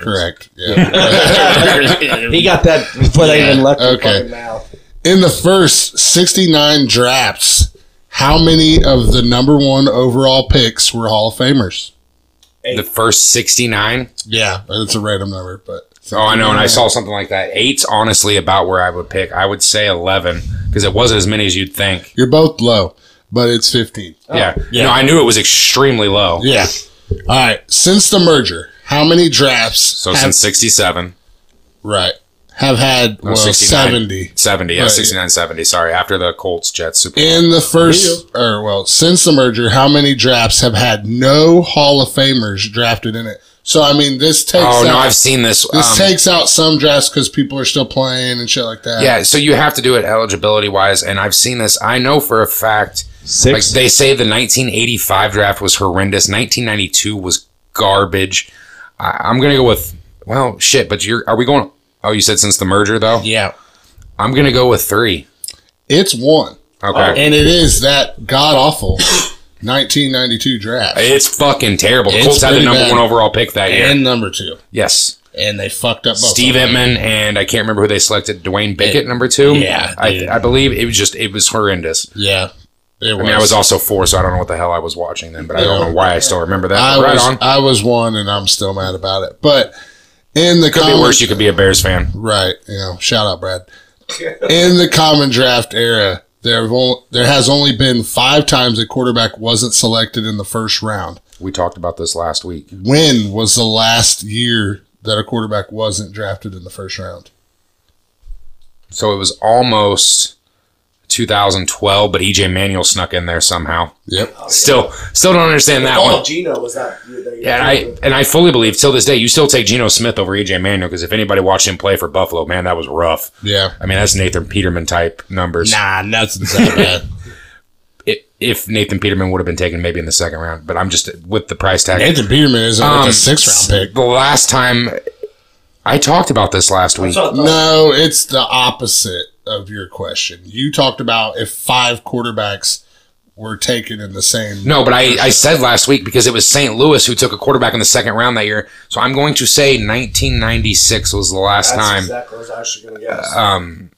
Correct. Yeah. he got that before they even left okay. the mouth. in the first 69 drafts, how many of the number one overall picks were Hall of Famers? The first 69. Yeah, it's a random number, but Oh, I know, and I saw something like that. Eight's honestly about where I would pick. I would say 11 because it wasn't as many as you'd think. You're both low, but it's 15. yeah. Oh, no, I knew it was extremely low. Yeah. All right. Since the merger, how many drafts? So have, since 67. right have had No, well 69. 70 70, yeah, Right. 69, 70. Sorry, after the Colts, Jets, Super Bowl. in the first or well since the merger? How many drafts have had no Hall of Famers drafted in it? So I mean, this takes Oh, out, no, I've seen this. this um, takes out some drafts because people are still playing and shit like that. yeah, so you have to do it eligibility wise, and I've seen this. I know for a fact. Like Six. they say the 1985 draft was horrendous. 1992 was garbage. I, I'm gonna go with well, shit. But you're are we going? Oh, you said since the merger though. yeah. I'm gonna go with three. It's one, Okay. Oh. and it is that god awful 1992 draft It's fucking terrible. The It's Colts had the number bad. one overall pick that year. and number two, yes. and they fucked up both Steve of them. Emtman and I can't remember who they selected. Duane Bickett, number two. yeah, I. I believe it was just it was horrendous. Yeah, it was. I mean, I was also four, so I don't know what the hell I was watching then, but I don't know why I still remember that. I right was, on. I was one, and I'm still mad about it. But in the Could be worse. You could be a Bears fan. right? You know, shout out, Brad. in the common draft era, there have only, there has only been five times a quarterback wasn't selected in the first round. We talked about this last week. When was the last year that a quarterback wasn't drafted in the first round? So it was almost 2012, but EJ Manuel snuck in there somehow. Yep. Still, still don't understand that oh, one. Geno was that. Yeah, and I and I fully believe till this day you still take Geno Smith over EJ Manuel because if anybody watched him play for Buffalo, man, that was rough. Yeah. I mean, that's Nathan Peterman type numbers. Nah, nothing's that bad. I- If Nathan Peterman would have been taken maybe in the second round, but I'm just with the price tag. Nathan Peterman isn't like Um, a six round pick. The last time I talked about this last week. No, it's the opposite of your question. You talked about if five quarterbacks were taken in the same. No, but I, I said last week because it was St. Louis who took a quarterback in the second round that year. So I'm going to say 1996 was the last That's time. exactly what I was actually going to guess. Um,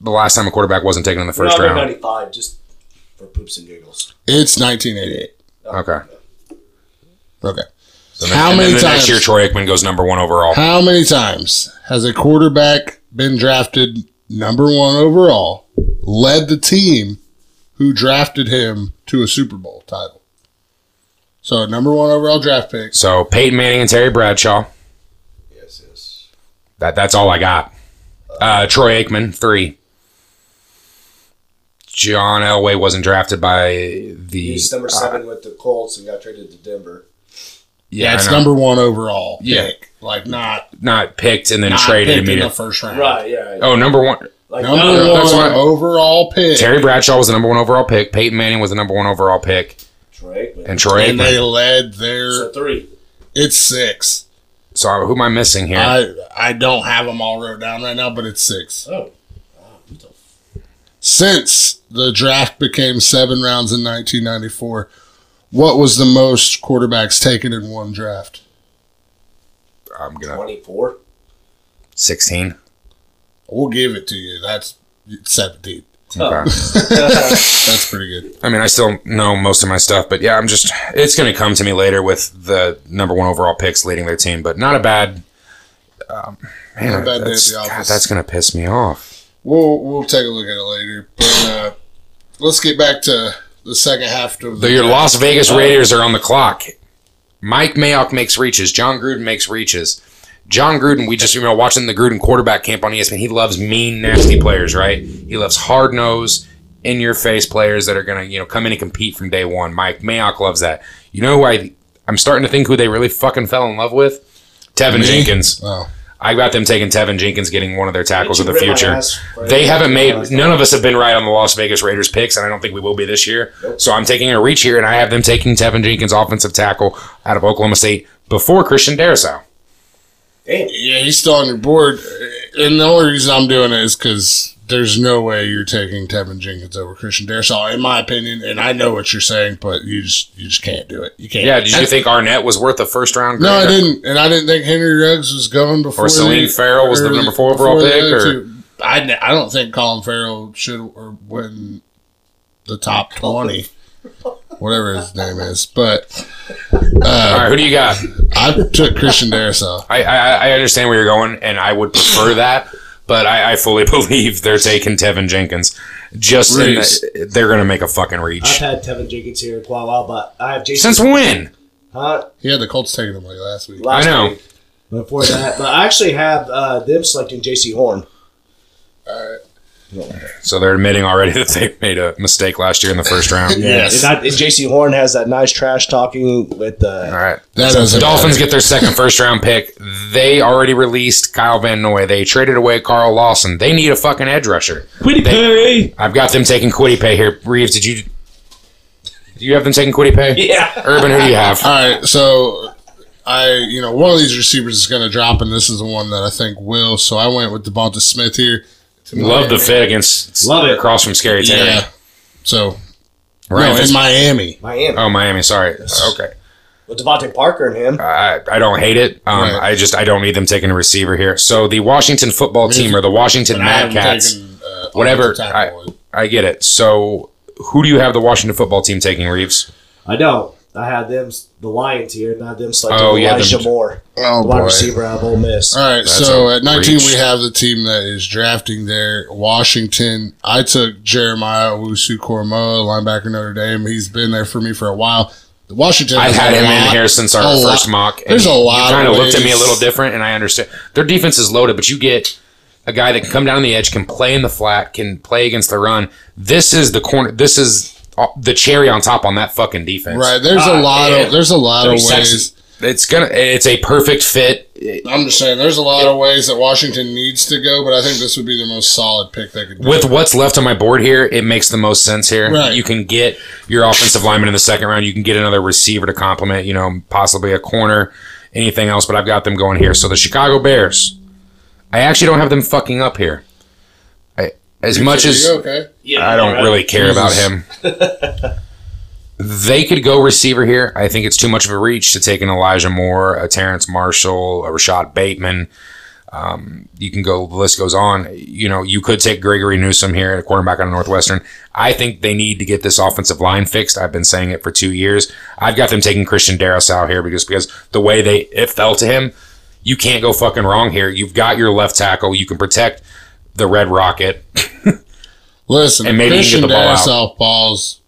the last time a quarterback wasn't taken in the first I'm round. 95, just for poops and giggles. It's 1988. Okay. Okay. So then, How and many then the next times- year Troy Aikman goes number one overall. How many times has a quarterback been drafted number one overall, led the team who drafted him to a Super Bowl title? So, a number one overall draft pick. So Peyton Manning and Terry Bradshaw. Yes, yes. That that's all I got. Uh, Troy Aikman three. John Elway wasn't drafted by the. He's number seven with the Colts and got traded to Denver. Yeah, it's number one overall Yeah. Like, not, not picked and then not traded picked in the immediately. first round. Right, yeah. Oh, number one. Like, Number no, that's one why- overall pick. Terry Bradshaw was the number one overall pick. Peyton Manning was the number one overall pick, Troy Aikman. and Troy and they Aikman. led their. So three. It's six. So who am I missing here? I I don't have them all wrote down right now, but it's six. Oh. Wow, what the f- Since the draft became seven rounds in 1994, what was the most quarterbacks taken in one draft? I'm gonna 24? sixteen. We'll give it to you. That's 17. Okay. That's pretty good. I mean, I still know most of my stuff, but yeah, I'm just. It's gonna come to me later with the number one overall picks leading their team, but not a bad. Um, man, Not a bad day at that's, the God, that's gonna piss me off. we'll we'll take a look at it later. But uh, let's get back to the second half of The, your Las Vegas Raiders are on the clock. Mike Mayock makes reaches. Jon Gruden makes reaches. Jon Gruden, we just you know watching the Gruden quarterback camp on ESPN. He loves mean, nasty players, right? He loves hard nosed, in your face players that are gonna you know come in and compete from day one. Mike Mayock loves that. You know who I I'm starting to think who they really fucking fell in love with? Teven Me? Jenkins. Oh, I got them taking Teven Jenkins, getting one of their tackles of the you rip my future. ass for They haven't made Last none of us have been right on the Las Vegas Raiders picks, and I don't think we will be this year. So I'm taking a reach here, and I have them taking Teven Jenkins, offensive tackle out of Oklahoma State, before Christian Darrisaw. Damn. yeah, he's still on your board, and the only reason I'm doing it is because there's no way you're taking Teven Jenkins over Christian Darrisaw, in my opinion. And I know what you're saying, but you just you just can't do it. You can't. Yeah, did you think Arnette was worth a first round? No, I didn't, and I didn't think Henry Ruggs was going before. Or Clelin Ferrell was the number four overall pick, or-. I, I don't think Colin Farrell should or win the top twenty, whatever his name is. But uh, All right, who do you got? I took Christian Darrisaw. I, I I understand where you're going, and I would prefer that, but I, I fully believe they're taking Teven Jenkins. Just in Reese. the, they're going to make a fucking reach. I've reach. had Teven Jenkins here quite a while, but I have Jason. Since when? Huh? He had the Colts taking him like last week. Last I know. week. Before that, but I actually have uh, them selecting Jaycee Horn. All right. So they're admitting already that they made a mistake last year in the first round. Yes. and, I, and Jaycee Horn has that nice trash talking with the. uh, right. That So doesn't Dolphins matter. get their second first round pick. They already released Kyle Van Noy. They traded away Carl Lawson. They need a fucking edge rusher. Kwity They- I've got them taking Kwity Paye here. Reeves, did you do you have them taking Kwity Paye? Yeah. Urban, who do you have? All right, so I, you know, one of these receivers is going to drop, and this is the one that I think will. So I went with DeVonta Smith here. To Love the fit against Love it. across from Scary Terry. Yeah. So Right. no, in Miami. Miami. oh, Miami. Sorry. Okay. With DeVante Parker and him. I, I don't hate it. Um, Right. I just I don't need them taking a receiver here. So the Washington football team or the Washington But I Mad Cats. taken, uh, whatever, offensive tackle. I get it. So who do you have the Washington football team taking, Reeves? I know. I had them, the Lions here, and I had them selecting Oh, yeah, Elijah them- Moore, oh the wide boy. receiver out of Ole Miss. All right, That's so at 19 reach. we have the team that is drafting there. Washington. I took Jeremiah Owusu Koramoah, linebacker Notre Dame. He's been there for me for a while. The Washington. I've has had a him in here since our a lot- first mock. and There's a you- lot You kind of of looked at me a little different, and I understand their defense is loaded, but you get a guy that can come down the edge, can play in the flat, can play against the run. This is the corner. This is the cherry on top on that fucking defense. Right. There's Ah, a lot man. of there's a lot of ways. sexy. It's gonna. It's a perfect fit. I'm just saying there's a lot of ways that Washington needs to go, but I think this would be the most solid pick they could do. With what's left on my board here, it makes the most sense here. Right. You can get your offensive lineman in the second round. You can get another receiver to complement, you know, possibly a corner, anything else, but I've got them going here. So the Chicago Bears, I actually don't have them fucking up here. I, as much as You okay. Yeah, I don't right. really care about him. they could go receiver here. I think it's too much of a reach to take an Elijah Moore, a Terrace Marshall, a Rashod Bateman. Um, you can go. The list goes on. You know, you could take Gregory Newsome here, at a quarterback on Northwestern. I think they need to get this offensive line fixed. I've been saying it for two years. I've got them taking Christian Darrisaw here because because the way they it fell to him, you can't go fucking wrong here. You've got your left tackle. You can protect the Red Rocket. Listen, And maybe you can Christian get the ball out. Darrisaw balls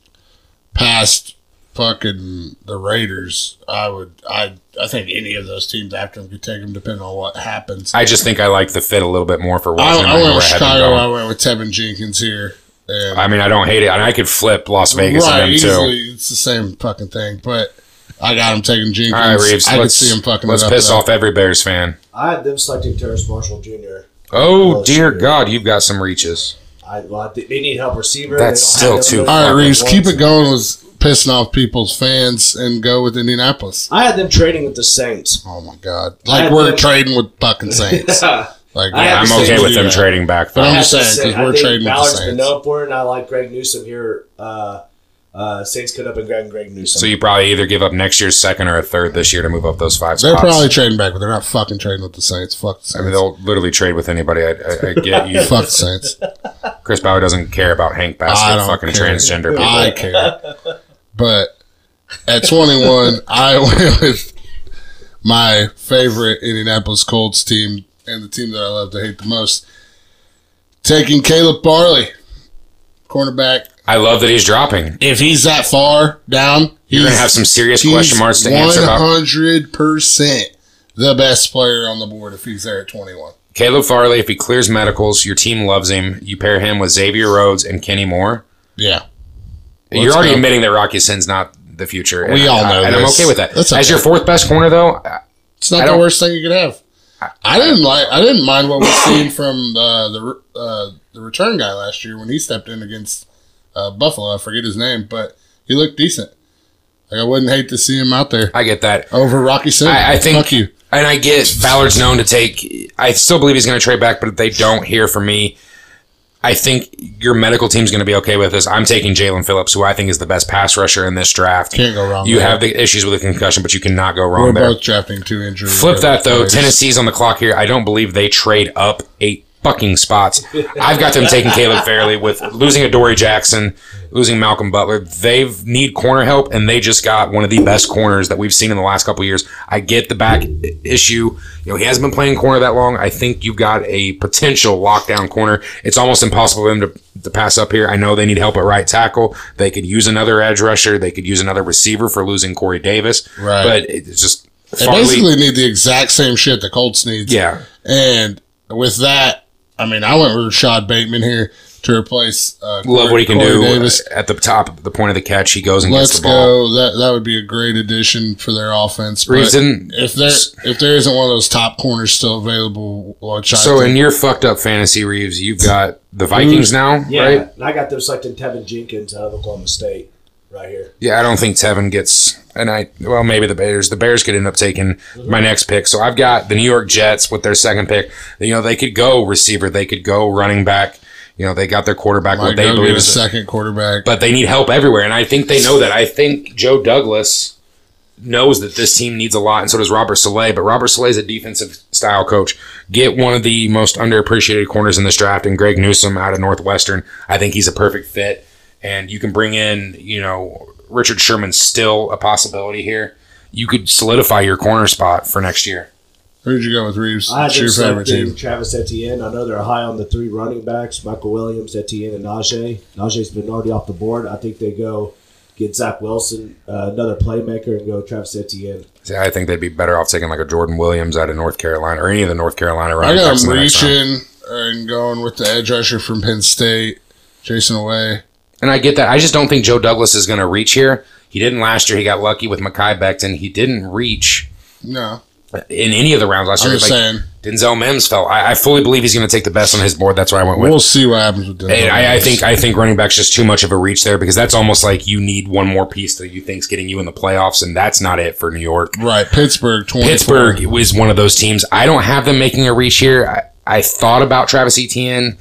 past fucking the Raiders. I would, I, I think any of those teams after them could take them, depending on what happens. I, I just think I like the fit a little bit more for I, Washington. went where with I Chicago. I went with Teven Jenkins here. And I mean, I don't hate it, and I could flip Las Vegas right, and them easily, too. it's the same fucking thing. But I got him taking Jenkins. All right, Reeves, I let's see him fucking. let's it up piss off every Bears fan. I had them selecting Terrace Marshall Jr. Oh Oh, dear shit. God, you've got some reaches. I, well, I they need help receiver. That's They don't have still too- All right, Reese, keep it going with pissing off people's fans and go with Indianapolis. I had them trading with the Saints. Oh my God! Like we're them- trading with fucking Saints. I Like I had I'm okay with them that. trading back. But I'm just saying, because we're think trading with the Ballard's been Saints. known for it, and I like Greg Newsome here. Uh, uh, Saints could up and Greg Greg Newsome. So you probably either give up next year's second or a third this year to move up those five They're spots. probably trading back, but they're not fucking trading with the Saints. Fuck the I mean, they'll literally trade with anybody. I, I, I get you. Fuck the Saints. Chris Bauer doesn't care about Hank I Basket, don't fucking care. transgender people. I care. But at 21, I went with my favorite Indianapolis Colts team and the team that I love to hate the most. taking Caleb Farley, cornerback. I love that he's dropping. If he's that far down, You're going to have some serious question marks to answer One about. hundred percent the best player on the board if he's there at twenty one. Caleb Farley, if he clears medicals, your team loves him. You pair him with Xavier Rhodes and Kenny Moore. Yeah, You're already go. admitting that Rock Ya-Sin's not the future. We all I- know And I'm okay with that. That's As your fourth best corner, though, it's not the worst thing you could have. I didn't like. I didn't mind what we've seen from uh, the uh, the return guy last year when he stepped in against uh, Buffalo. I forget his name, but he looked decent. Like I wouldn't hate to see him out there I get that. over Rock Ya-Sin. I, I think, Fuck you. and I get Ballard's known to take. I still believe he's going to trade back, but if they don't hear from me, I think your medical team's going to be okay with this. I'm taking Jaelan Phillips, who I think is the best pass rusher in this draft. Can't go wrong. You there. have the issues with the concussion, but you cannot go wrong. We're there. both drafting two injuries. Flip that though. players. Tennessee's on the clock here. I don't believe they trade up eight fucking spots. I've got them taking Caleb Farley with losing Adoree Jackson, losing Malcolm Butler. They need corner help, and they just got one of the best corners that we've seen in the last couple years. I get the back issue. You know, he hasn't been playing corner that long. I think you've got a potential lockdown corner. It's almost impossible for them to, to pass up here. I know they need help at right tackle. They could use another edge rusher. They could use another receiver for losing Corey Davis. Right. But it's just They Farley- basically need the exact same shit the Colts need. yeah. And with that, I mean, I went with Rashod Bateman here to replace. Uh, love what he can Corey do Davis. at the top, the point of the catch. He goes and Let's gets the ball. go. That that would be a great addition for their offense. But Reeves if there if there isn't one of those top corners still available, which I So in your fucked up fantasy, Reeves, you've got the Vikings now, Yeah, right? and I got them selecting Teven Jenkins out of Oklahoma State right here. Yeah, I don't think Teven gets, and I well maybe the Bears. The Bears could end up taking mm-hmm. my next pick. So I've got the New York Jets with their second pick. You know they could go receiver, they could go running back. You know they got their quarterback might what they go believe get a is, second quarterback. but they need help everywhere, and I think they know that. I think Joe Douglas knows that this team needs a lot, and so does Robert Saleh. But Robert Saleh is a defensive style coach. Get one of the most underappreciated corners in this draft, and Greg Newsome out of Northwestern. I think he's a perfect fit, and you can bring in, you know, Richard Sherman's still a possibility here. You could solidify your corner spot for next year. Who'd you go with Reeves? I had It's them your favorite team. Travis Etienne. I know they're high on the three running backs: Michael Williams, Etienne, and Najee. Najee's been already off the board. I think they go get Zach Wilson, uh, another playmaker, and go Travis Etienne. See, I think they'd be better off taking like a Jordan Williams out of North Carolina or any of the North Carolina I running got backs. in him the reaching and going with the edge rusher from Penn State, Jayson Oweh. And I get that. I just don't think Joe Douglas is going to reach here. He didn't last year. He got lucky with Mekhi Becton. He didn't reach No, in any of the rounds last I'm year. just Like, saying. Denzel Mims fell. I, I fully believe he's going to take the best on his board. That's why I went with. We'll see what happens with and I, I think I think running back's just too much of a reach there because that's almost like you need one more piece that you think's getting you in the playoffs, and that's not it for New York. right. Pittsburgh, 24. Pittsburgh was one of those teams. I don't have them making a reach here. I, I thought about Travis Etienne.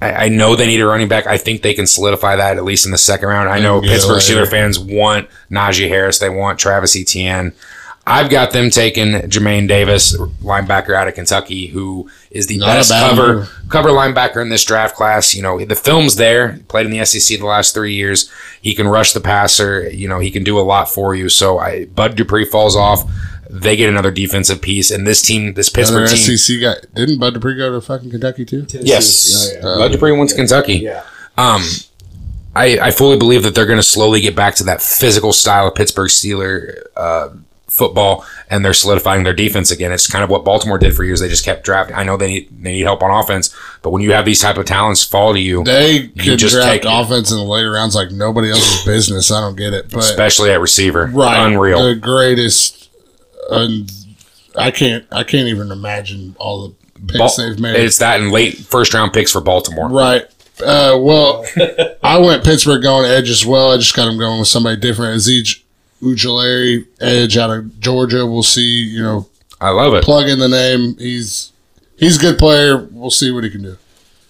I, I know they need a running back. I think they can solidify that at least in the second round. I know it Pittsburgh later. Steelers fans want Najee Harris. They want Travis Etienne. I've got them taking Jamin Davis, linebacker out of Kentucky, who is the Not best cover move. cover linebacker in this draft class. You know, the film's there. He played in the SEC the last three years. He can rush the passer. You know, he can do a lot for you. So I, Bud Dupree falls off. They get another defensive piece, and this team, this Another Pittsburgh team, SEC guy. Didn't Bud Dupree go to fucking Kentucky too? Tennessee. yes, Oh, yeah. Bud Dupree went to Kentucky. yeah. Um, I, I fully believe that they're going to slowly get back to that physical style of Pittsburgh Steeler uh, football, and they're solidifying their defense again. It's kind of what Baltimore did for years. They just kept drafting. I know they need they need help on offense, but when you have these type of talents fall to you, They could just draft take it. offense in the later rounds like nobody else's business. I don't get it, but especially at receiver, right, unreal. the greatest. And I can't. I can't even imagine all the picks Bal- they've made. it's that and late first round picks for Baltimore. Right. Uh, well, I went Pittsburgh going edge as well. I just got him going with somebody different. Azeez Ojulari, edge out of Georgia. We'll see. You know, I love it. plug in the name. He's he's a good player. We'll see what he can do.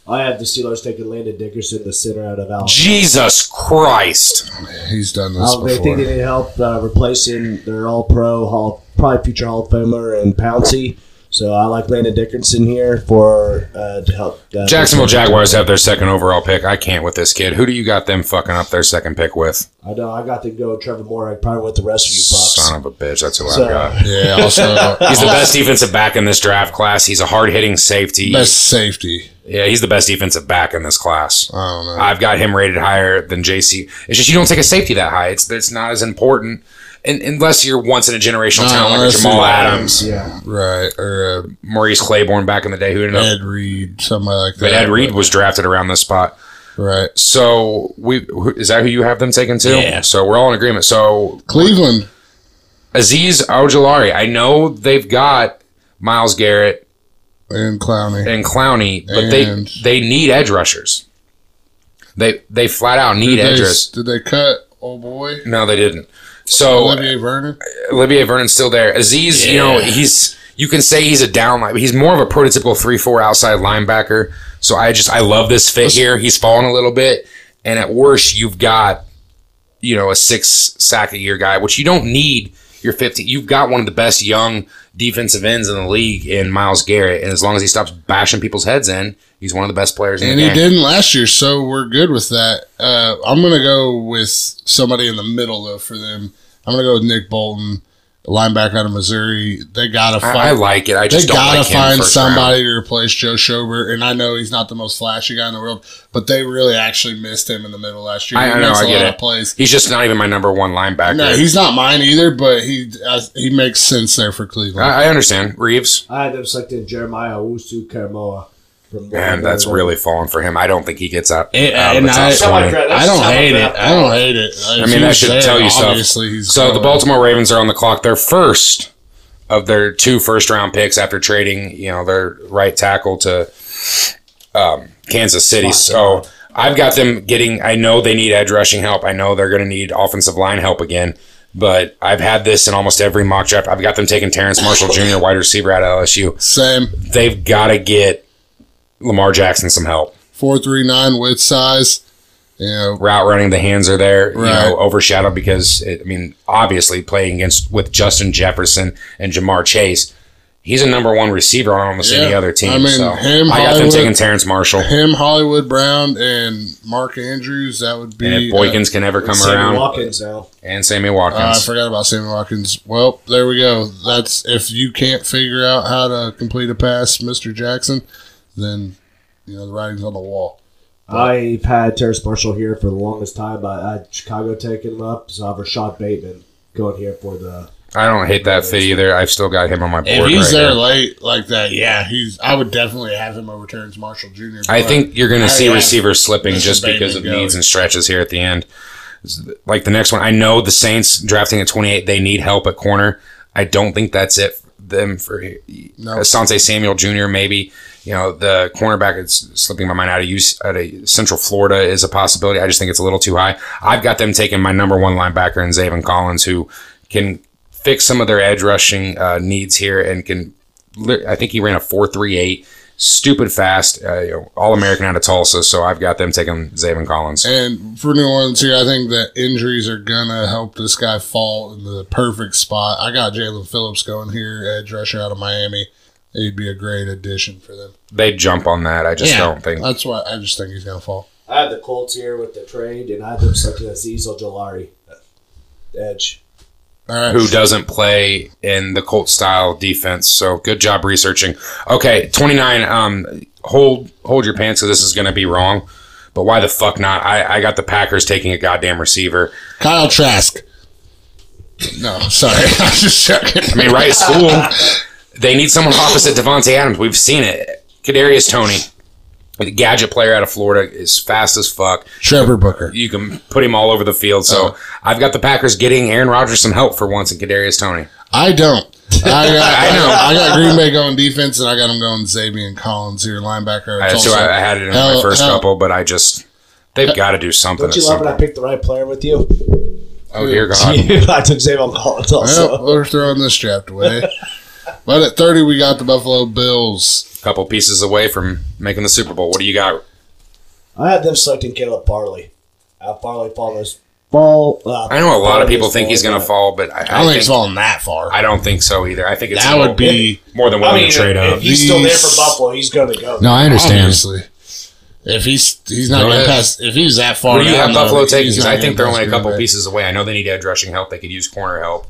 I have the Steelers taking Landon Dickerson, the center out of Alabama. Jesus Christ! He's done this Uh, they before. think they need help uh, replacing their All Pro, Hall, probably future Hall of Famer and Pouncey. So I like Landon Dickerson here for uh, to help. Uh, Jacksonville Jaguars have their second overall pick. I can't with this kid. Who do you got them fucking up their second pick with? I know I got to go Trevon Moehrig. I probably with the rest of you pups. Son of a bitch. That's who So- I've got. Yeah, also He's the best defensive back in this draft class. He's a hard hitting safety. best safety. Yeah, he's the best defensive back in this class. I don't know. I've got him rated higher than JC. It's just you don't take a safety that high. It's it's not as important, and, unless you're once in a generational No, talent like a Jamal Adams, Yeah. right, or uh, Morris Claiborne back in the day, who ended up. Ed Reed, somebody like that. But Ed Reed was drafted around this spot. right. So we who- is that who you have them taken to? Yeah. So we're all in agreement. So Cleveland. Azeez Ojulari, I know they've got Myles Garrett and Clowney. and Clowney, but And- they they need edge rushers. They they flat out need Did edge rushers. did they cut Oh boy No, they didn't. So Olivier Vernon? Olivier Vernon's still there. Azeez, you know, he's you can say he's a down line, but he's more of a prototypical three four outside linebacker. So I just I love this fit here. He's fallen a little bit, and at worst you've got you know a six sack a year guy, which you don't need. You're 50. You've got one of the best young defensive ends in the league in Myles Garrett, and as long as he stops bashing people's heads in, he's one of the best players in And the he game. didn't last year, so we're good with that. Uh, I'm going to go with somebody in the middle, though, for them. I'm going to go with Nick Bolton, linebacker out of Missouri. They got to find. I, I like it. I they just don't gotta like him find first round. somebody to replace Joe Schobert, and I know he's not the most flashy guy in the world, but they really actually missed him in the middle last year. I- He I know, makes I a get lot it. of plays. He's just not even my number one linebacker. No, he's not mine either, but he uh, he makes sense there for Cleveland. I, I understand. Reeves. I had them selected Jeremiah Owusu Koramoah from Man, that's really falling for him. I don't think he gets out, And- out of the and top I- 20. I don't hate it. I don't hate it. I mean, I should tell you stuff. Obviously, he's So the. Baltimore Ravens are on the clock. They're first of their two first round picks after trading, you know, their right tackle to um, Kansas City. So I've got them getting. I know they need edge rushing help. I know they're going to need offensive line help again. But I've had this in almost every mock draft. I've got them taking Terrence Marshall Jr., wide receiver out of LSU. Same They've got to get Lamar Jackson some help. four three nine width size. You know, route running, the hands are there, you Right. know, overshadowed because it, I mean, obviously playing against with Justin Jefferson and Ja'Marr Chase, he's a number one receiver on almost any other team. I mean, so him, I got them taking Terrence Marshall. him, Hollywood Brown, and Mark Andrews. That would be. And if Boykins can ever come Sammy around, Watkins now. and Sammy uh, I forgot about Sammy Watkins. Well, there we go. That's if you can't figure out how to complete a pass, Mr. Jackson, then you know the writing's on the wall. I've had Terrace Marshall here for the longest time. I had Chicago taking him up, so I have Rashod Bateman going here for the. I don't hate that fit either. I've still got him on my board. If he's right there here. late like that, yeah, he's. I would definitely have him over Terrace Marshall Jr. I think you're going to see receivers slipping Mr. just because of Bateman needs and stretches here at the end. Like the next one, I know the Saints drafting at 28, they need help at corner. I don't think that's it for them for No. Asante Samuel Jr. Maybe you know the cornerback is slipping my mind out of use out of Central Florida is a possibility. I just think it's a little too high. I've got them taking my number one linebacker in Zaven Collins, who can fix some of their edge rushing uh, needs here and can. I think he ran a four three eight, stupid fast, uh, you know, all American out of Tulsa. So I've got them taking Zaven Collins. And for New Orleans here, I think that injuries are gonna help this guy fall in the perfect spot. I got Jaelan Phillips going here, edge rusher out of Miami. He'd be a great addition for them. They jump on that. I just don't think. That's why I just think he's gonna fall. I have the Colts here with the trade, and I have them selecting Azeez Ojulari, edge. All right. who doesn't play in the Colt style defense. So good job researching. Okay, 29. Um, hold hold your pants because this is going to be wrong. But why the fuck not? I, I got the Packers taking a goddamn receiver. Kyle Trask. No, sorry. I was just checking. I mean, right school, they need someone opposite Davante Adams. We've seen it. Kadarius Toney, the gadget player out of Florida, is fast as fuck. Trevor Booker. You can put him all over the field. So uh-huh. I've got the Packers getting Aaron Rodgers some help for once in Kadarius Toney. I don't. I uh, got, I know. I got Green Bay going defense, and I got them going Xavier and Collins here, linebacker. I, so I, I had it in Hell- my first hell- couple, but I just they've got to do something. Don't you love when I picked the right player with you? Oh dear God! I took Zaven Collins also. Well, we're throwing this draft away. but at 30, we got the Buffalo Bills. A couple pieces away from making the Super Bowl. What do you got? I had them selecting Caleb Farley. Uh, Farley follows fall. Uh, I know a lot of people think he's going to fall, but I, I I, don't think think it's falling that far. I don't think so either. I think it's that would be more than I willing mean, to trade if up. he's still there for Buffalo, he's going to go. No, I understand. obviously. If he's he's not going ahead. past if he's that far, Where do you have Buffalo taking? he's Because not I think they're only a couple pieces away. I know they need edge rushing help. They could use corner help.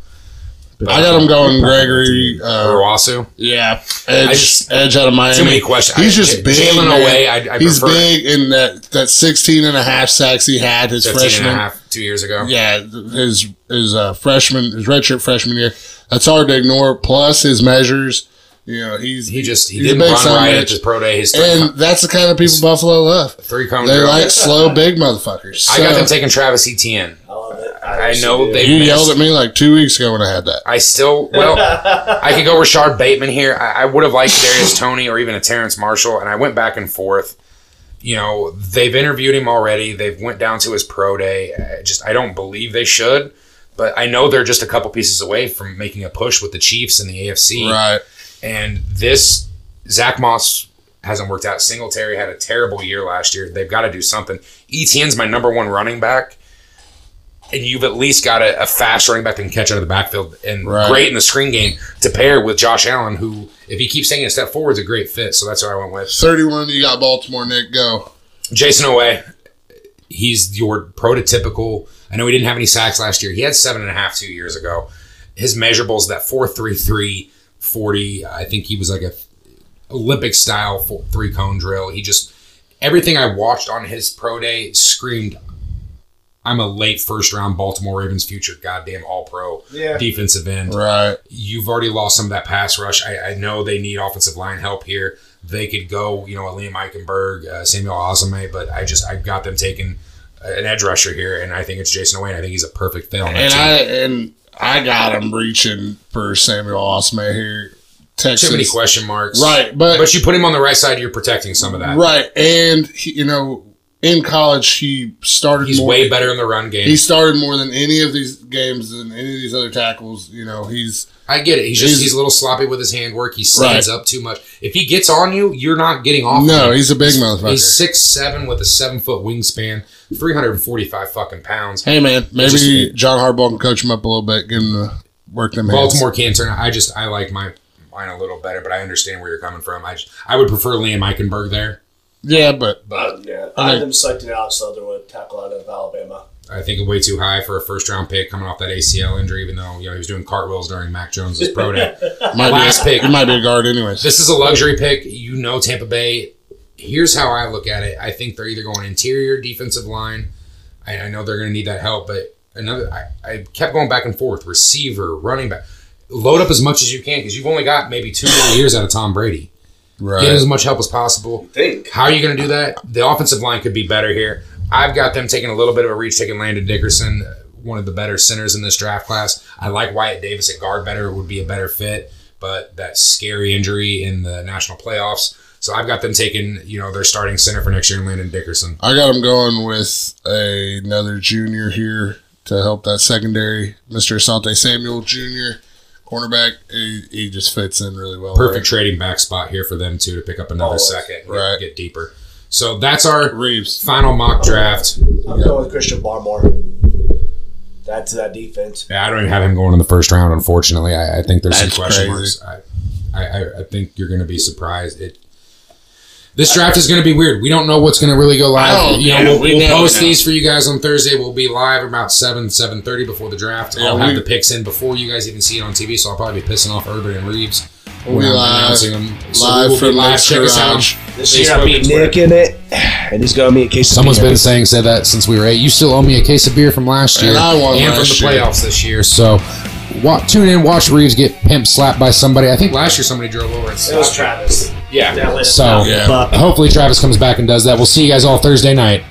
I got him going Gregory. Uh, Urawasu. yeah, edge, just- edge out of Miami. Too many questions. He's just J- big. Jalen man. away, I- I he's prefer- big in that that 16 and a half sacks he had his 15 freshman. and a half, two years ago. Yeah, his his uh, freshman, his redshirt freshman year. That's hard to ignore. Plus his measures. You know, he's He just he didn't run son right at bitch. his pro day. His three, and that's the kind of people Buffalo love. three cone They drill. like slow, big motherfuckers. I got them taking Travis Etienne. I. I know do. they- You missed. yelled at me like two weeks ago when I had that. I still well, I could go Rashod Bateman here. I, I would have liked Darius Tony or even a Terrence Marshall, and I went back and forth. You know, they've interviewed him already. They've went down to his pro day. I just I don't believe they should, but I know they're just a couple pieces away from making a push with the Chiefs and the AFC. Right. And this Zack Moss hasn't worked out. Singletary had a terrible year last year. They've got to do something. Etienne's my number one running back. And you've at least got a, a fast running back that can catch out of the backfield and Right. great in the screen game to pair with Josh Allen, who, if he keeps taking a step forward, is a great fit. So that's what I went with. 31, you got Baltimore, Nick. Go. Jayson Oweh, he's your prototypical. I know he didn't have any sacks last year. He had seven and a half two years ago. His measurables that 4.33, 40. I think he was like a Olympic style three cone drill. He just everything I watched on his pro day screamed. I'm a late first round Baltimore Ravens future goddamn all pro Yeah. defensive end Right. you've already lost some of that pass rush. I, I know they need offensive line help here. They could go, you know, Liam Eichenberg, uh, Samuel Cosmi, but I just I've got them taking an edge rusher here, and I think it's Jason Wayne. I think he's a perfect fit on that And team. I and I got him reaching for Samuel Cosmi here. Texas. Too many question marks, Right, but, But you put him on the right side, you're protecting some of that. right, and he, you know, in college he started. He's more, way better in the run game. He started more than any of these games than any of these other tackles. You know, he's I get it. He's just He's- he's, a little sloppy with his handwork. He stands Right. up too much. If he gets on you, you're not getting off. no, he's a big motherfucker. He's six seven with a seven foot wingspan, three hundred and forty five fucking pounds. hey man, maybe just- John Harbaugh can coach him up a little bit, get him to work them. hands. Baltimore can't turn. I just I like my mine a little better, but I understand where you're coming from. I just, I would prefer Liam Eichenberg there. Yeah, but Uh, yeah. I I had think- them selecting Alex Leatherwood, tackle out of Alabama. I think way too high for a first round pick coming off that ACL injury. Even though you know he was doing cartwheels during Mac Jones's pro day. might Last be, pick. He might be a guard anyways. This is a luxury pick. You know Tampa Bay. Here's how I look at it. I think they're either going interior defensive line. I, I know they're going to need that help, but another I, I kept going back and forth. Receiver, running back. Load up as much as you can because you've only got maybe two more years out of Tom Brady. Right. Get as much help as possible. Think. How are you going to do that? The offensive line could be better here. I've got them taking a little bit of a reach, taking Landon Dickerson, one of the better centers in this draft class. I like Wyatt Davis at guard better; it would be a better fit. But that scary injury in the national playoffs, so I've got them taking you know their starting center for next year, Landon Dickerson. I got them going with another junior here to help that secondary, Mr. Asante Samuel Jr. Cornerback, he, he just fits in really well. Perfect trading back spot here for them too to pick up another Always. second, and get- Right. get deeper. So that's our Reeves. final mock draft. I'm going with Christian Barmore. Add to that defense. Yeah, I don't even have him going in the first round. Unfortunately, I, I think there's That's some question crazy. marks. I, I, I- I think you're going to be surprised. It this draft is going to be weird. We don't know what's going to really go live. Oh, you yeah, we'll, we we'll post know. these for you guys on Thursday. We'll be live about seven seven thirty before the draft. Yeah, I'll have the picks in before you guys even see it on TV. So I'll probably be pissing off Urban and Reeves We'll when be I'm live- announcing them. So we live will be from live. Check us out. This Facebook year I beat and Twitter. Nick in it, and he's going to me a case of Someone's beer. been saying said that since we were eight. You still owe me a case of beer from last year And I won and last from the year. playoffs this year. So wa- tune in, watch Reeves get pimp slapped by somebody. I think last year somebody drove over and It was slapped him. Travis. Yeah. That lit So. Yeah. But hopefully Travis comes back and does that. We'll see you guys all Thursday night.